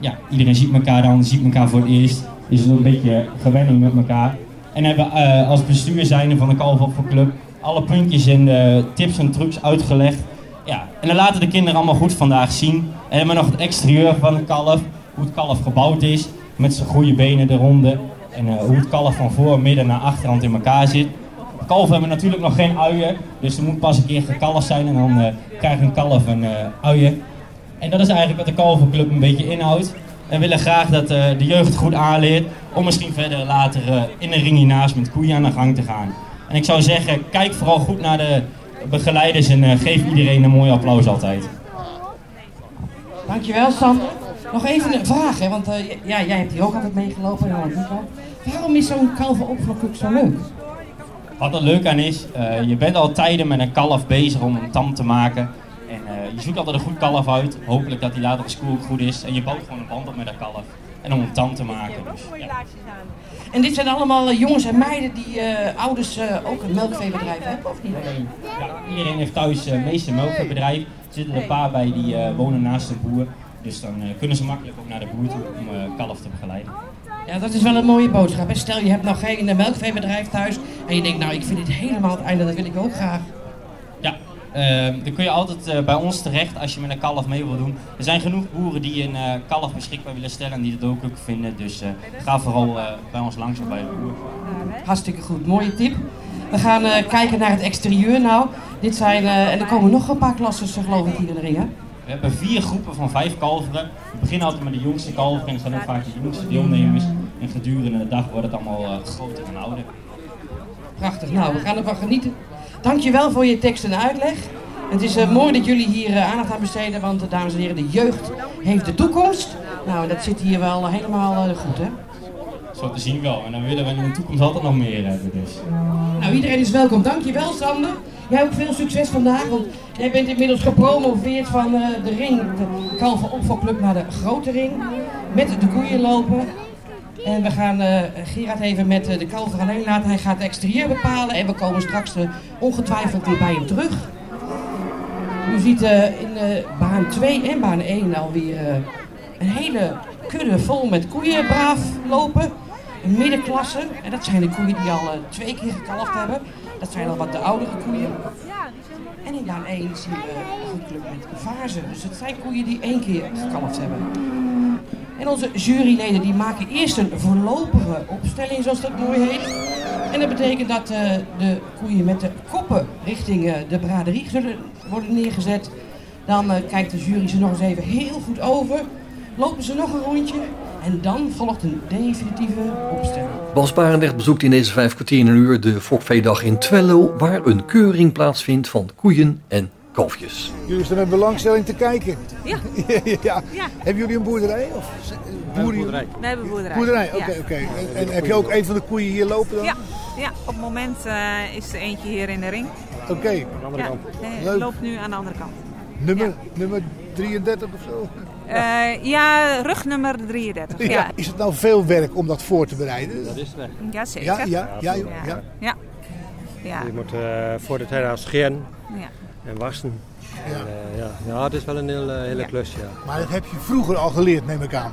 ja, iedereen ziet elkaar dan, ziet elkaar voor het eerst. Is het een beetje gewenning met elkaar. En hebben uh, als bestuur zijnde van de Kalverclub alle puntjes en uh, tips en trucs uitgelegd. Ja, en dan laten de kinderen allemaal goed vandaag zien. En hebben nog het exterieur van het kalf. Hoe het kalf gebouwd is. Met zijn goede benen eronder. En uh, hoe het kalf van voor, midden naar achterhand in elkaar zit. Kalven hebben natuurlijk nog geen uien, dus er moet pas een keer gekalfd zijn en dan uh, krijgt een kalf een uien. En dat is eigenlijk wat de Kalvenclub een beetje inhoudt. En we willen graag dat uh, de jeugd goed aanleert om misschien verder later in de ring hiernaast met koeien aan de gang te gaan. En ik zou zeggen, kijk vooral goed naar de begeleiders en geef iedereen een mooi applaus altijd. Dankjewel Sander. Nog even een vraag, hè? want ja, jij hebt hier ook altijd meegelopen. Waarom is zo'n kalvenopvlakclub zo leuk? Wat er leuk aan is, je bent al tijden met een kalf bezig om een tam te maken. En uh, je zoekt altijd een goed kalf uit. Hopelijk dat die later op school goed is. En je bouwt gewoon een band op met dat kalf. En om een tam te maken. Dus, ja. En dit zijn allemaal uh, jongens en meiden die ouders ook een melkveebedrijf hebben, of niet? Ja, iedereen heeft thuis uh, meeste melkveebedrijf. Er zitten er een paar bij die wonen naast de boer. Dus dan eh, kunnen ze makkelijk ook naar de boer toe om eh, kalf te begeleiden. Ja, dat is wel een mooie boodschap. Hè? Stel, je hebt nog geen eh, melkveebedrijf thuis en je denkt, nou, ik vind dit helemaal het einde, dat wil ik ook graag. Ehm, dan kun je altijd eh, bij ons terecht als je met een kalf mee wil doen. Er zijn genoeg boeren die een eh, kalf beschikbaar willen stellen en die dat ook, ook vinden. Dus eh, ga vooral bij ons langs of bij de boer. Hartstikke goed, mooie tip. We gaan kijken naar het exterieur nou. Dit zijn, en er komen nog een paar klassen, geloof ik, hier in de ring, hè? We hebben vier groepen van vijf kalveren. We beginnen altijd met de jongste kalveren en zijn ook vaak de jongste deelnemers. En gedurende de dag wordt het allemaal eh, groter en ouder. Prachtig, nou, we gaan ervan genieten. Dankjewel voor je tekst en uitleg. Het is eh, mooi dat jullie hier eh, aandacht aan besteden, want eh, dames en heren, de jeugd heeft de toekomst. Nou, dat zit hier wel helemaal goed, hè? Zo te zien wel. En dan willen we in de toekomst altijd nog meer hebben. Dus. Nou, iedereen is welkom. Dankjewel, Sander. Jij ook veel succes vandaag, want jij bent inmiddels gepromoveerd van de ring, de Kalver Opvalclub, naar de grote ring. Met de koeien lopen. En we gaan eh, Gerard even met eh, de kalver alleen laten. Hij gaat het exterieur bepalen en we komen straks eh, ongetwijfeld weer bij hem terug. U ziet in baan 2 en baan 1 alweer een hele kudde vol met koeien braaf lopen. Een middenklasse. En dat zijn de koeien die al twee keer gekalfd hebben. Dat zijn al wat de oudere koeien. En in baan 1 zien we een club met vazen. Dus het zijn koeien die één keer gekalfd hebben. En onze juryleden die maken eerst een voorlopige opstelling, zoals dat mooi heet. En dat betekent dat eh, de koeien met de koppen richting eh, de braderie zullen worden neergezet. Dan eh, kijkt de jury ze nog eens even heel goed over. Lopen ze nog een rondje. En dan volgt een definitieve opstelling. Bas Barendrecht bezoekt in deze vijf kwartier en een uur de Fokveedag in Twello, waar een keuring plaatsvindt van koeien en kalfjes. Jullie staan met belangstelling te kijken. Ja. ja. Hebben jullie een boerderij? Of boeren? boerderij. We hebben boerderij. Boerderij, Ja. oké. oké. En, en heb je ook een van de koeien hier lopen dan? Ja, ja, op het moment eh, is er eentje hier in de ring. Oké. Ja, nee, Leuk. loopt nu aan de andere kant. Nummer, nummer 33 of zo? Eh, ja, rugnummer 33. Ja, Ja. Is het nou veel werk om dat voor te bereiden? Dat is het. ja zeker. Ja, ja, ja, ja. ja. Ja. Je moet eh, voor de tijd al scheren Ja. En wassen. En, eh, ja. ja, het is wel een heel, eh, hele klus, ja. Maar dat heb je vroeger al geleerd, neem ik aan.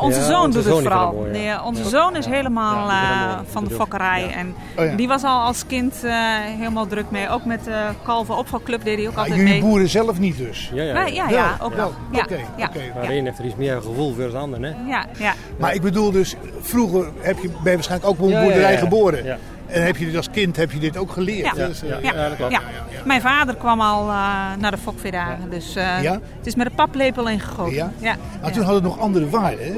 Onze Ja, zoon onze doet zoon het vooral. mooi, ja. Nee, onze Ja. zoon is helemaal Ja, eh, van de fokkerij. En Oh ja. die was al als kind eh, helemaal druk mee. Ook met de kalven opvalclub deed hij ook altijd jullie mee. boeren zelf niet dus? Ja, ja, Nee, ja, ja, ook wel. Ja, Oké, ja, oké. Maar ja. de een heeft er iets meer gevoel voor dan de ander, hè? Ja, ja. Maar ik bedoel dus, vroeger heb je, ben je waarschijnlijk ook op een Ja, ja, boerderij ja. geboren. En heb je dit als kind heb je dit ook geleerd? Ja, Dus, eh, ja, ja, dat klopt. ja. Mijn vader kwam al eh, naar de fokveedagen, dus eh, Ja? het is met een paplepel ingegoten. Ja? Ja. Maar toen had het nog andere waarden, hè?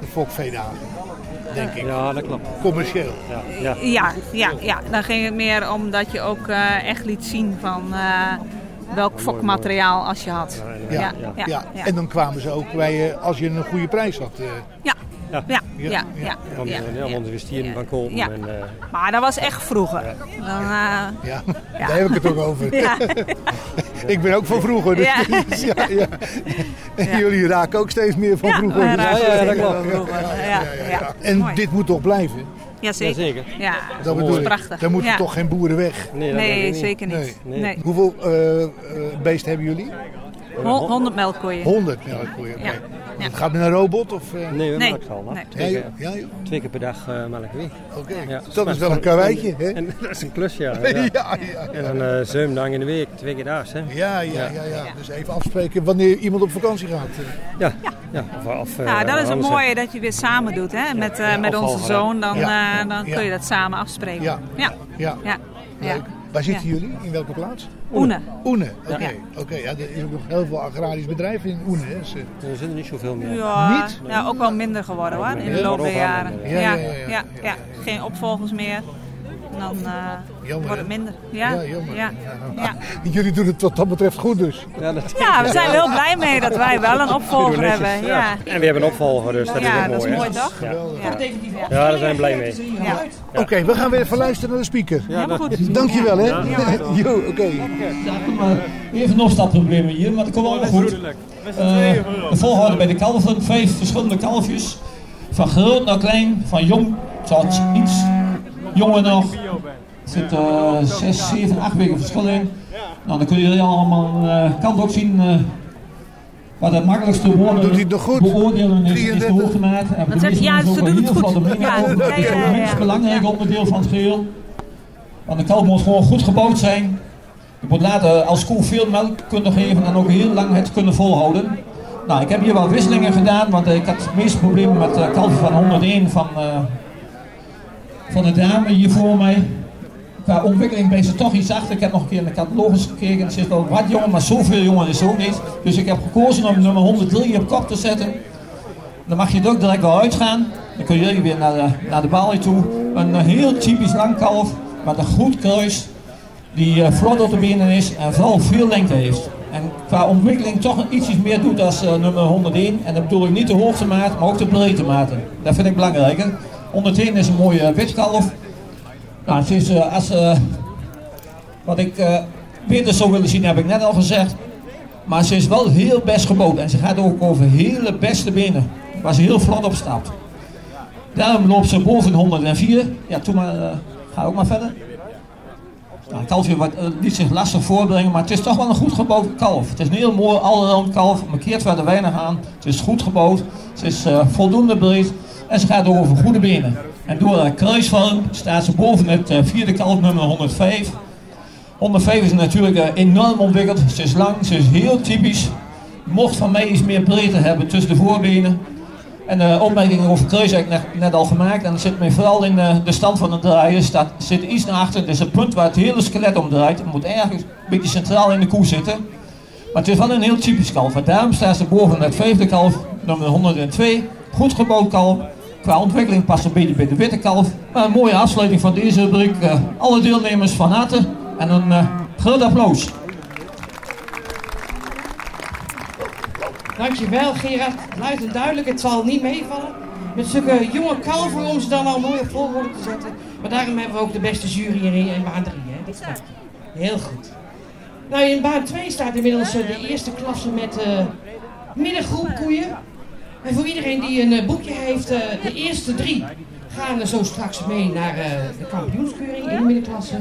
De fokveedagen, denk ik. Ja, dat klopt. Commercieel. Ja, ja. Ja, ja, ja, dan ging het meer om dat je ook eh, echt liet zien van eh, welk fokmateriaal als je had. Ja, ja, ja, ja, ja. En dan kwamen ze ook bij je als je een goede prijs had. eh. Ja, ja, ja, Ja, ja, ja. ja, Dan ja, ja, ja. want we stieren van. Ja. En, eh, Maar dat was echt vroeger. Dan, eh, Ja, Ja. daar heb ik het ook over. Ja. ik ben ook van vroeger. Dus Ja. ja. ja, En jullie raken ook steeds meer van Ja, vroeger. Ja, ja, ja, ja, Ja, ja, ja. ja. En Mooi. dit moet toch blijven? Jazeker. Jazeker. Ja, Dat dat is prachtig. Daar moeten Ja. toch geen boeren weg? nee, dat niet. zeker niet. Nee. Nee. Nee. Hoeveel eh, eh, beesten hebben jullie? Hon- 100 melkkoeien. 100 melkkoeien. oké. Ja. Ja. Gaat met een robot? Of, eh? Nee, we Nee. melken al. Nee. Twee, Ja, keer, joh. ja, joh. twee keer per dag uh, melken we. Oké. Ja. Dat is wel een karweitje, hè? En dat is een klus, ja. Ja, ja. ja, ja. En dan uh, zeven dagen in de week, twee keer daags, hè. Ja, ja, ja, ja. Dus even afspreken wanneer iemand op vakantie gaat. eh. Ja, ja. Of, of, uh, Nou, dat is het mooie dat je weer samen doet hè? met, eh, Ja, met onze zoon. Dan, Ja. eh, dan Ja. kun je dat samen afspreken. Ja. ja. Ja, ja. ja. leuk. Waar zitten Ja. jullie? In welke plaats? Oene. Oene, oké. Ja. Oké, ja, er is ook nog heel veel agrarisch bedrijven in Oene. Hè. Ze- Er zitten niet zoveel meer. Ja, Niet? ja, ook wel minder geworden hoor, in de loop der jaren. minder, Ja, ja. ja, Ja, ja, ja, ja, Geen opvolgers meer. Dan eh, Jammer, wordt het minder. Ja, Ja, jammer. Ja. Ja. Jullie doen het wat dat betreft goed dus. Ja, dat Ja, we zijn er heel blij mee dat wij wel een opvolger hebben. Ja. En we hebben een opvolger, dus dat Ja, is ook mooi. dat is hè. mooi, toch? Ja. Ja. Ja, daar zijn we blij mee. Ja. Oké, we gaan weer even luisteren naar de speaker. Helemaal goed. Dankjewel hè. Ja. Jo, oké. Ja, maar. Even een opstartproblemen hier, maar dat komt allemaal goed. Eh, de volgorde bij de kalven, vijf verschillende kalfjes. Van groot naar klein, van jong tot iets jonger nog. Er zit eh, zes, zeven, acht weken verschil in. Nou, dan kun je allemaal, eh kan het ook zien, eh, Wat het makkelijkste woorden Doet hij het nog goed? beoordelen is, is de 33. hoogtemaat. En Dat ja, ze doen het heel goed. Ja, over. ja, Dat is een minst belangrijk onderdeel van het geheel. Want de kalf moet gewoon goed gebouwd zijn. Je moet later als koe veel melk kunnen geven en ook heel lang het kunnen volhouden. Nou, ik heb hier wel wisselingen gedaan, want eh, ik had het meeste problemen met de kalf van 101 van, eh, van de dame hier voor mij. Qua ontwikkeling ben ze toch iets achter. Ik heb nog een keer in de catalogus gekeken. Het zit wel wat jonger, maar zoveel jonger is ook niet. Dus ik heb gekozen om nummer 103 op kop te zetten. Dan mag je het ook direct wel uitgaan. Dan kun je weer naar de, naar de balie toe. Een eh, heel typisch lang kalf met een goed kruis. Die eh, vlot op de benen is en vooral veel lengte heeft. En qua ontwikkeling toch ietsjes meer doet eh, nummer 101. En dat bedoel ik niet de hoogtemaat, maar ook de breedtematen. Dat vind ik belangrijker. 101 is een mooie witkalf. Nou, het is eh, als... eh, wat ik eh beter zou willen zien, heb ik net al gezegd. Maar ze is wel heel best gebouwd. En ze gaat ook over hele beste benen. Waar ze heel vlot op stapt. Daarom loopt ze boven de 104. Ja, toen maar, ga ook maar verder. Nou, het kalfje wat, liet zich lastig voorbrengen, maar het is toch wel een goed gebouwd kalf. Het is een heel mooi allround kalf, markeert verder weinig aan. Het is goed gebouwd, het is voldoende breed en ze gaat over goede benen. En door haar kruisvorm staat ze boven het eh, vierde kalf nummer 105. 105 is natuurlijk eh, enorm ontwikkeld, ze is lang, ze is heel typisch. Mocht van mij iets meer breedte hebben tussen de voorbenen. En de opmerkingen over kruis heb ik net, al gemaakt. En dat zit mij vooral in eh, de stand van het draaien. Staat, zit iets naar achter. Is het punt waar het hele skelet om draait. Het moet ergens een beetje centraal in de koe zitten. Maar het is wel een heel typisch kalf. Daarom staat ze boven het vijfde kalf, nummer 102. Goed gebouwd kalf. Qua ontwikkeling past een beetje bij de witte kalf. Een mooie afsluiting van deze rubriek. Eh, alle deelnemers van harte. En een eh, groot applaus. Dankjewel Gerard, luid en duidelijk, het zal niet meevallen. Met zulke jonge kalveren om ze dan al mooi op volgorde te zetten. Maar daarom hebben we ook de beste jury in, baan 3. Hè? Heel goed. Nou, in baan 2 staat inmiddels eh, de eerste klasse met middengroep koeien. En voor iedereen die een eh, boekje heeft, eh, de eerste drie gaan er zo straks mee naar eh, de kampioenskeuring in de middenklasse.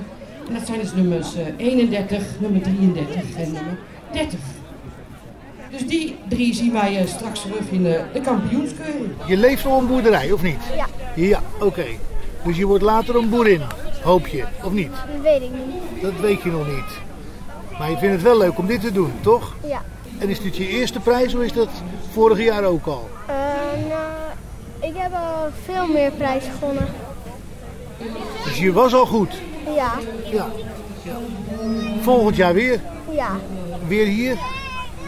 En dat zijn dus nummers eh, 31, nummer 33 en nummer 30. Dus die drie zien wij eh, straks terug in de, kampioenskeuring. Je leeft op een boerderij, of niet? Ja. Ja, oké. Dus je wordt later een boerin, hoop je, of niet? Dat weet ik niet. Dat weet je nog niet. Maar je vindt het wel leuk om dit te doen, toch? Ja. En is dit je eerste prijs of is dat vorig jaar ook al? Eh, nou, ik heb al veel meer prijzen gewonnen. Dus je was al goed. Ja. Ja. Volgend jaar weer? Ja. Weer hier?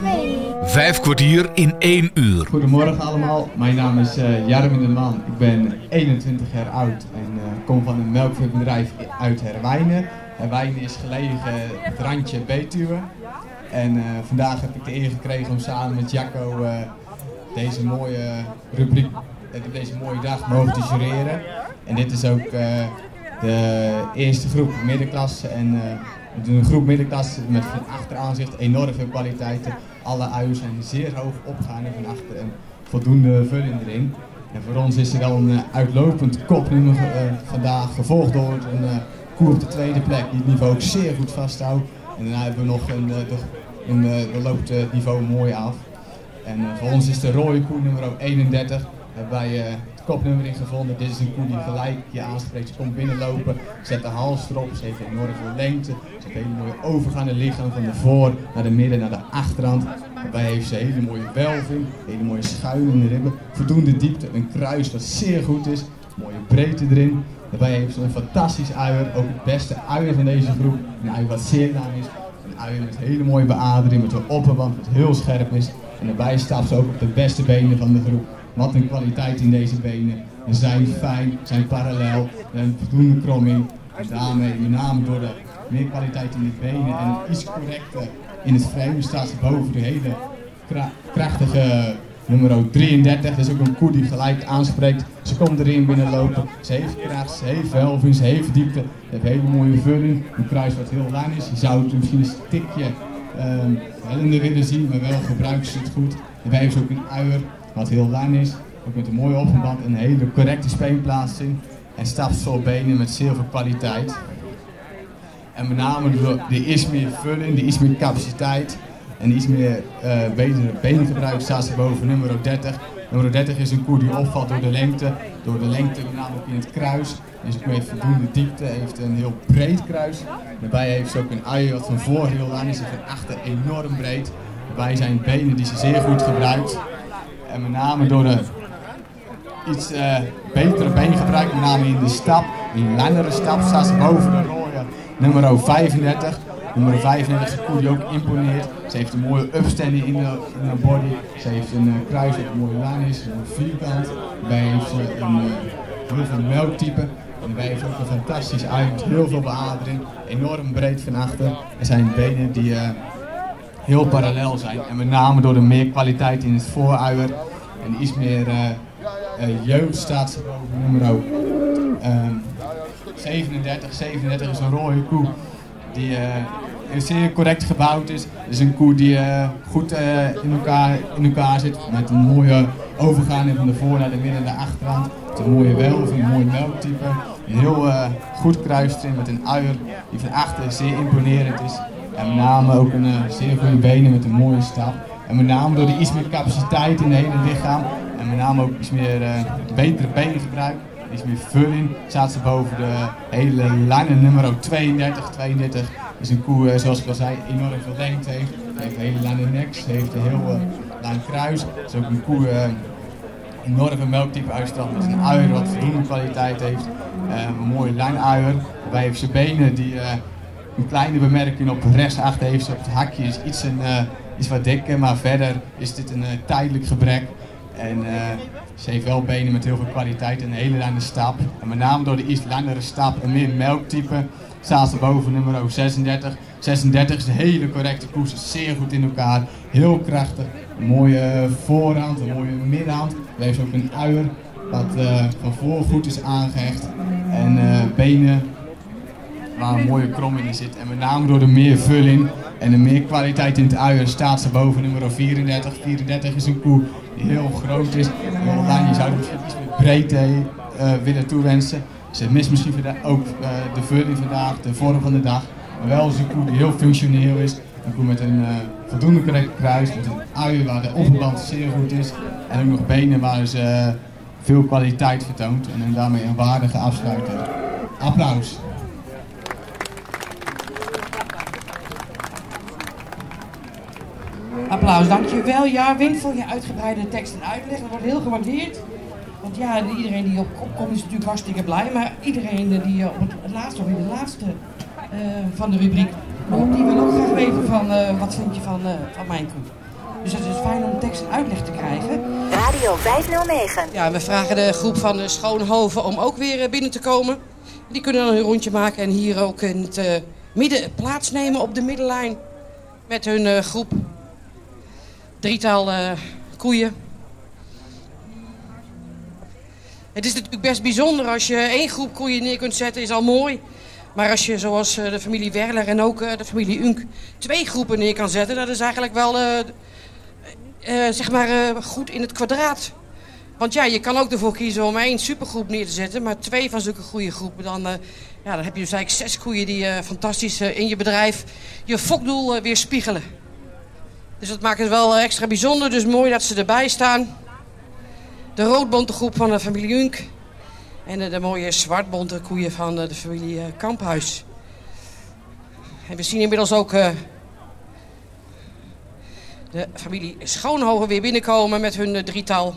Niet. Vijf kwartier in één uur. Goedemorgen allemaal, mijn naam is uh, Jarmin de Man. Ik ben 21 jaar oud en uh, kom van een melkveebedrijf uit Herwijnen. Herwijnen is gelegen het randje Betuwe. En uh, vandaag heb ik de eer gekregen om samen met Jacco deze mooie rubriek, deze mooie dag mogen te jureren. En dit is ook de eerste groep middenklasse en we doen een groep middenklasse met van achteraanzicht enorm veel kwaliteiten. Alle uien zijn zeer hoog opgegaan en van achter een voldoende vulling erin. En voor ons is er wel een uitlopend kopnummer vandaag, gevolgd door een koer op de tweede plek die het niveau ook zeer goed vasthoudt. En daarna hebben we nog een, een dan loopt het niveau mooi af. En voor ons is de rode koer nummer 31. Hebben wij het kopnummer in gevonden. Dit is een koe die gelijk je aanspreekt. Ze komt binnenlopen, zet de hals erop, ze heeft enorm veel lengte. Ze heeft een hele mooie overgaande lichaam van de voor naar de midden naar de achterhand. Daarbij heeft ze hele mooie welving, hele mooie schuin in de ribben, voldoende diepte, een kruis wat zeer goed is, mooie breedte erin. Daarbij heeft ze een fantastisch uier, ook het beste uier van deze groep. Een uier wat zeer lang is, uier met hele mooie beadering, met een opperwand wat heel scherp is. En daarbij staat ze ook op de beste benen van de groep. Wat een kwaliteit in deze benen. Ze zijn fijn, zijn parallel, een voldoende kromming. En daarmee, met name door de meer kwaliteit in de benen en iets correcter in het frame, staat ze boven de hele kra krachtige nummer 33. Dat is ook een koe die gelijk aanspreekt. Ze komt erin binnenlopen. Ze heeft kracht, ze heeft welving, ze heeft diepte. Ze heeft hele mooie vulling. Een kruis wat heel lang is. Je zou het misschien een tikje um, willen zien, maar wel gebruikt ze het goed. Daarbij heeft ze ook een uier wat heel lang is. Ook met een mooie opgeband en een hele correcte speenplaatsing. En stapsel benen met zeer veel kwaliteit. En met name de is meer vulling, de is meer capaciteit. En iets meer uh, betere benen gebruikt, staat ze boven nummer 30. Nummer 30 is een koe die opvalt door de lengte, door de lengte namelijk in het kruis. Deze koe heeft voldoende diepte, heeft een heel breed kruis. Daarbij heeft ze ook een ui wat van voor heel lang is en van achter enorm breed. Daarbij zijn benen die ze zeer goed gebruikt. En met name door de iets uh, betere beengebruik, met name in de stap, in langere stap, staat ze boven de rode nummer 35. Nummer 35 is een koe die ook imponeert. Ze heeft een mooie upstanding in de body. Ze heeft een uh, kruis dat mooi lang is, een vierkant. Daarbij heeft ze een uh, heel veel melktype. En daarbij heeft ze ook een fantastisch uit, heel veel beadering, enorm breed van achter. Er zijn benen die uh, heel parallel zijn. En met name door de meer kwaliteit in het vooruier en iets meer jeugd staat ze boven nummer 37. 37 is een rode koe die uh, zeer correct gebouwd is. Het is een koe die uh, goed uh, in, elkaar, in elkaar zit. Met een mooie overgang van de voor naar de midden en de achterkant. Met een mooie welf, een mooi melktype. Een heel goed kruistrin met een uier die van achter zeer imponerend is. En met name ook een zeer goede benen met een mooie stap. En met name door die iets meer capaciteit in het hele lichaam. En met name ook iets meer betere benengebruik iets meer vulling. Staat ze boven de hele lange nummer 32. 32 is een koe, eh, zoals ik al zei, enorm veel lengte heeft. heeft een hele lange nek, ze heeft een heel uh, lang kruis. Het is ook een koe enorm veel melktype uitstraalt met een uier wat voldoende kwaliteit heeft. Een mooie lang uier. Daarbij heeft ze benen die een kleine bemerking op rechts achter heeft. Op het hakje is iets, een, iets wat dikker, maar verder is dit een tijdelijk gebrek. En ze heeft wel benen met heel veel kwaliteit en een hele lange stap. En met name door de iets langere stap en meer melktype staat ze boven nummer 36. 36 is een hele correcte koers, zeer goed in elkaar, heel krachtig. Een mooie voorhand, een mooie middenhand. We heeft ook een uier wat uh, van voor goed is aangehecht. En uh, benen waar een mooie kromming in zit. En met name door de meer vulling en de meer kwaliteit in het uier staat ze boven nummer 34. 34 is een koe heel groot is. Je zou misschien iets meer willen toewensen. Ze mist misschien ook uh, de vulling vandaag, de vorm van de dag. Maar wel is een koe die heel functioneel is. Een koe met een uh, voldoende correct kruis, met een uier waar de zeer goed is. En ook nog benen waar ze veel kwaliteit vertoont. En daarmee een waardige afsluiter. Applaus. Applaus, dankjewel. Ja, Win voor je uitgebreide tekst en uitleg. Dat wordt heel gewaardeerd. Want ja, iedereen die op kop komt is natuurlijk hartstikke blij. Maar iedereen die op het laatste, of in de laatste uh, van de rubriek die wil ook graag weten van uh, wat vind je van, uh, van mijn koe. Dus het is fijn om tekst en uitleg te krijgen. Radio 509. Ja, we vragen de groep van de Schoonhoven om ook weer binnen te komen. Die kunnen dan een rondje maken en hier ook in het midden plaatsnemen op de middenlijn. Met hun groep drietal uh, koeien. Het is natuurlijk best bijzonder als je één groep koeien neer kunt zetten, is al mooi. Maar als je zoals uh, de familie Werler en ook uh, de familie Unk twee groepen neer kan zetten, dat is eigenlijk wel zeg maar goed in het kwadraat. Want ja, je kan ook ervoor kiezen om één supergroep neer te zetten, maar twee van zulke goede groepen, dan, ja, dan heb je dus eigenlijk zes koeien die fantastisch in je bedrijf je fokdoel weer spiegelen. Dus dat maakt het wel extra bijzonder. Dus mooi dat ze erbij staan. De roodbonte groep van de familie Junk. En de, de mooie zwartbonte koeien van de, de familie Kamphuis. En we zien inmiddels ook de familie Schoonhoven weer binnenkomen met hun drietal.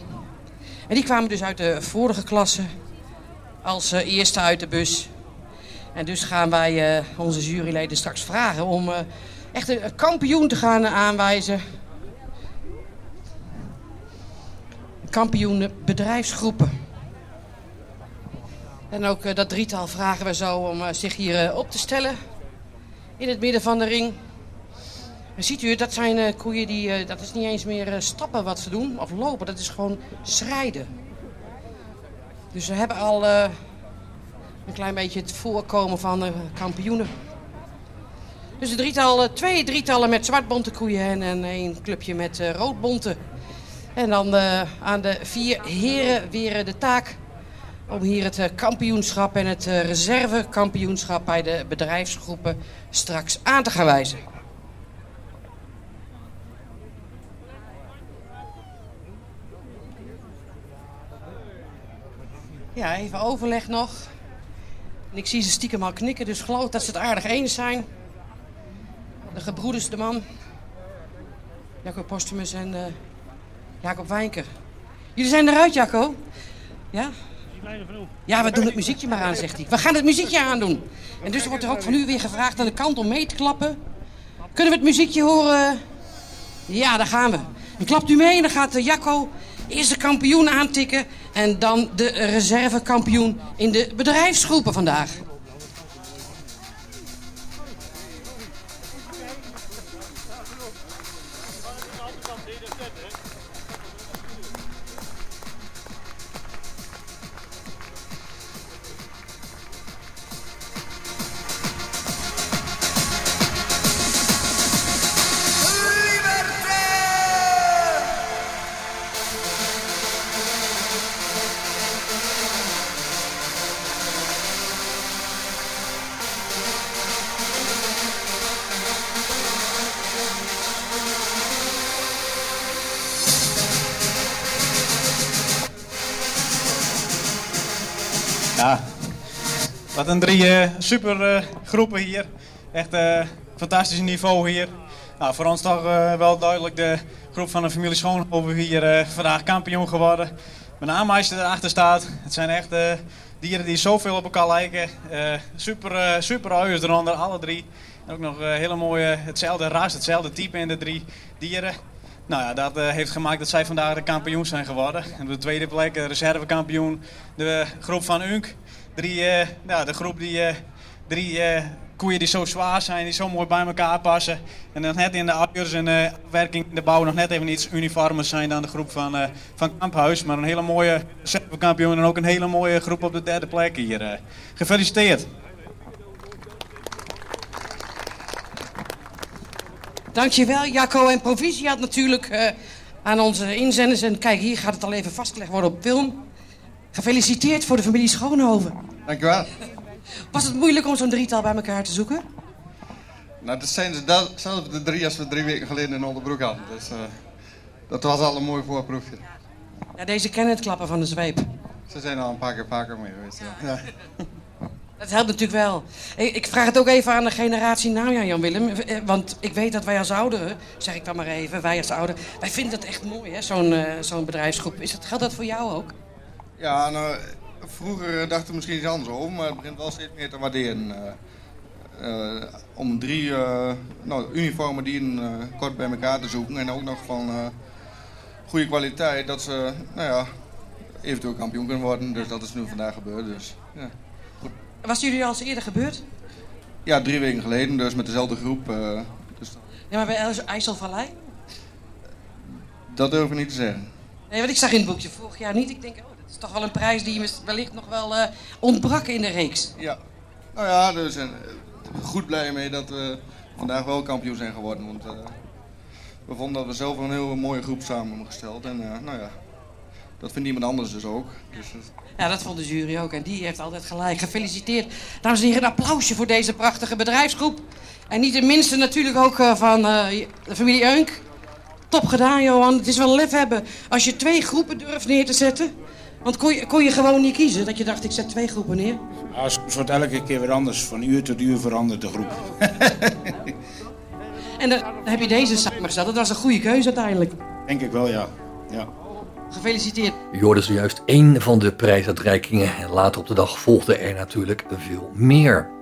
En die kwamen dus uit de vorige klasse als eerste uit de bus. En dus gaan wij onze juryleden straks vragen om echt een kampioen te gaan aanwijzen. Kampioen bedrijfsgroepen. En ook uh, dat drietal vragen we zo om uh, zich hier uh, op te stellen. In het midden van de ring. Ziet u, dat zijn koeien die, dat is niet eens meer stappen wat ze doen of lopen. Dat is gewoon schrijden. Dus ze hebben al een klein beetje het voorkomen van kampioenen. Dus een drietal, twee drietallen met zwartbonte koeien en, en een clubje met eh, roodbonte. En dan eh, aan de vier heren weer de taak om hier het eh, kampioenschap en het reservekampioenschap bij de bedrijfsgroepen straks aan te gaan wijzen. Ja, even overleg nog. En ik zie ze stiekem al knikken, dus geloof dat ze het aardig eens zijn. De gebroeders de man. Jacob Postumus en eh, Jacob Wijnker. Jullie zijn eruit, Jacco? Ja? Ja, we doen het muziekje maar aan, zegt hij. We gaan het muziekje aandoen. En dus wordt er ook van u weer gevraagd aan de kant om mee te klappen. Kunnen we het muziekje horen? Ja, daar gaan we. Dan klapt u mee en dan gaat eh, Jacco eerst de kampioen aantikken... en dan de reservekampioen in de bedrijfsgroepen vandaag. Drie eh, super eh, groepen hier. Echt eh fantastisch niveau hier. Nou, voor ons toch wel duidelijk de groep van de familie Schoonhoven hier vandaag kampioen geworden. Met name erachter staat. Het zijn echt dieren die zoveel op elkaar lijken. Super, super uiers eronder, alle drie. En ook nog hele mooie, hetzelfde ras, hetzelfde type in de drie dieren. Nou ja, dat heeft gemaakt dat zij vandaag de kampioen zijn geworden. En op de tweede plek, de reservekampioen, de groep van Unk. Drie, eh, ja, de groep die eh, drie eh, koeien die zo zwaar zijn, die zo mooi bij elkaar passen. En nog net in de uiers en werking in de bouw nog net even iets uniformer zijn dan de groep van, van Kamphuis. Maar een hele mooie reservekampioen en ook een hele mooie groep op de derde plek hier. eh. Gefeliciteerd. Dankjewel, Jacco. En proficiat natuurlijk eh, aan onze inzenders. En kijk, hier gaat het al even vastgelegd worden op film. Gefeliciteerd voor de familie Schoonhoven. Dankjewel. Was het moeilijk om zo'n drietal bij elkaar te zoeken? Nou, dat zijn dezelfde drie als we drie weken geleden in Onderbroek hadden. Dus eh, dat was al een mooi voorproefje. Ja, deze kennen het klappen van de zweep. Ze zijn al een paar keer vaker mee geweest. Ja. Ja. Dat helpt natuurlijk wel. Ik, vraag het ook even aan de generatie na jou, Jan-Willem. Eh, Want ik weet dat wij als ouderen, zeg ik dan maar even, wij als ouderen... wij vinden het echt mooi, hè, zo'n eh, zo'n bedrijfsgroep. Is dat, geldt dat voor jou ook? Ja, nou, vroeger dachten we misschien iets anders over, maar het begint wel steeds meer te waarderen. eh, eh, om drie eh, nou, uniformen die eh, kort bij elkaar te zoeken en ook nog van goede kwaliteit, dat ze nou ja, eventueel kampioen kunnen worden. Dus dat is nu vandaag gebeurd. Dus, ja. Was jullie al eens eerder gebeurd? ja, drie weken geleden, dus met dezelfde groep. dus Ja, maar bij IJs- IJsselvallei? dat durf ik niet te zeggen. Nee, want ik zag in het boekje vorig jaar niet. Ik denk, oh, dat is toch wel een prijs die wellicht nog wel eh, ontbrak in de reeks. Ja. Nou ja, we zijn goed blij mee dat we vandaag wel kampioen zijn geworden. Want eh, we vonden dat we zelf een heel mooie groep samen hebben gesteld. En eh, nou ja, dat vindt iemand anders dus ook. Dus, Ja, dat vond de jury ook. En die heeft altijd gelijk. Gefeliciteerd. Dames en heren, een applausje voor deze prachtige bedrijfsgroep. En niet de minste natuurlijk ook van de familie Eunk. Top gedaan, Johan. Het is wel lef hebben als je twee groepen durft neer te zetten. Want kon je, kon je gewoon niet kiezen dat je dacht, ik zet twee groepen neer. Ja, soms wordt elke keer weer anders. Van uur tot uur verandert de groep. En dan heb je deze samengesteld. Dat was een goede keuze uiteindelijk. Denk ik wel, ja. ja. Gefeliciteerd. Je hoorde zojuist één van de prijsuitreikingen en later op de dag volgde er natuurlijk veel meer.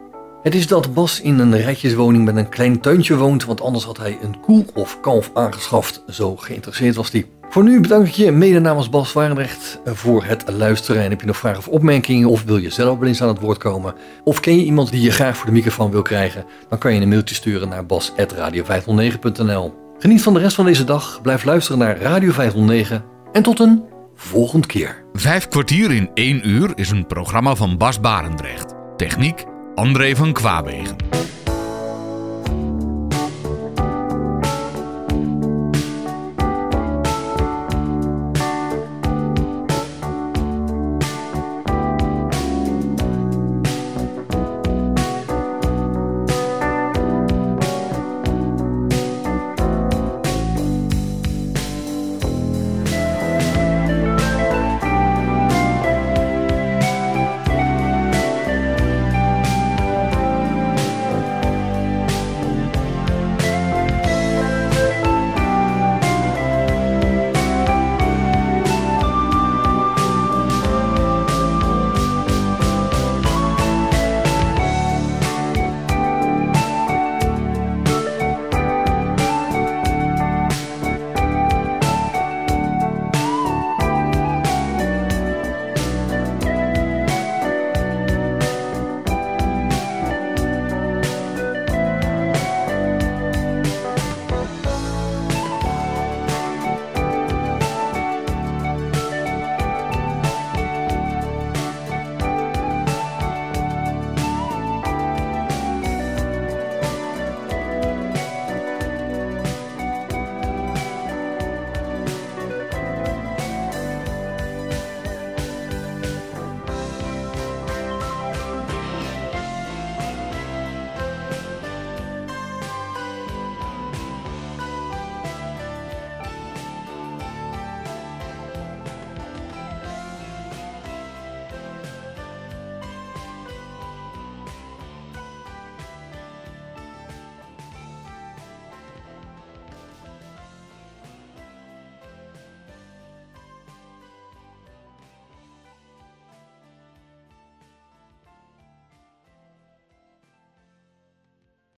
Het is dat Bas in een rijtjeswoning met een klein tuintje woont, want anders had hij een koe of kalf aangeschaft. Zo geïnteresseerd was hij. Voor nu bedank ik je mede namens Bas Warendrecht voor het luisteren. En heb je nog vragen of opmerkingen of wil je zelf wel eens aan het woord komen? Of ken je iemand die je graag voor de microfoon wil krijgen? Dan kan je een mailtje sturen naar bas.radio509.nl Geniet van de rest van deze dag, blijf luisteren naar Radio 509 en tot een volgende keer. Vijf kwartier in één uur is een programma van Bas Barendrecht. Techniek André van Kwaabegen.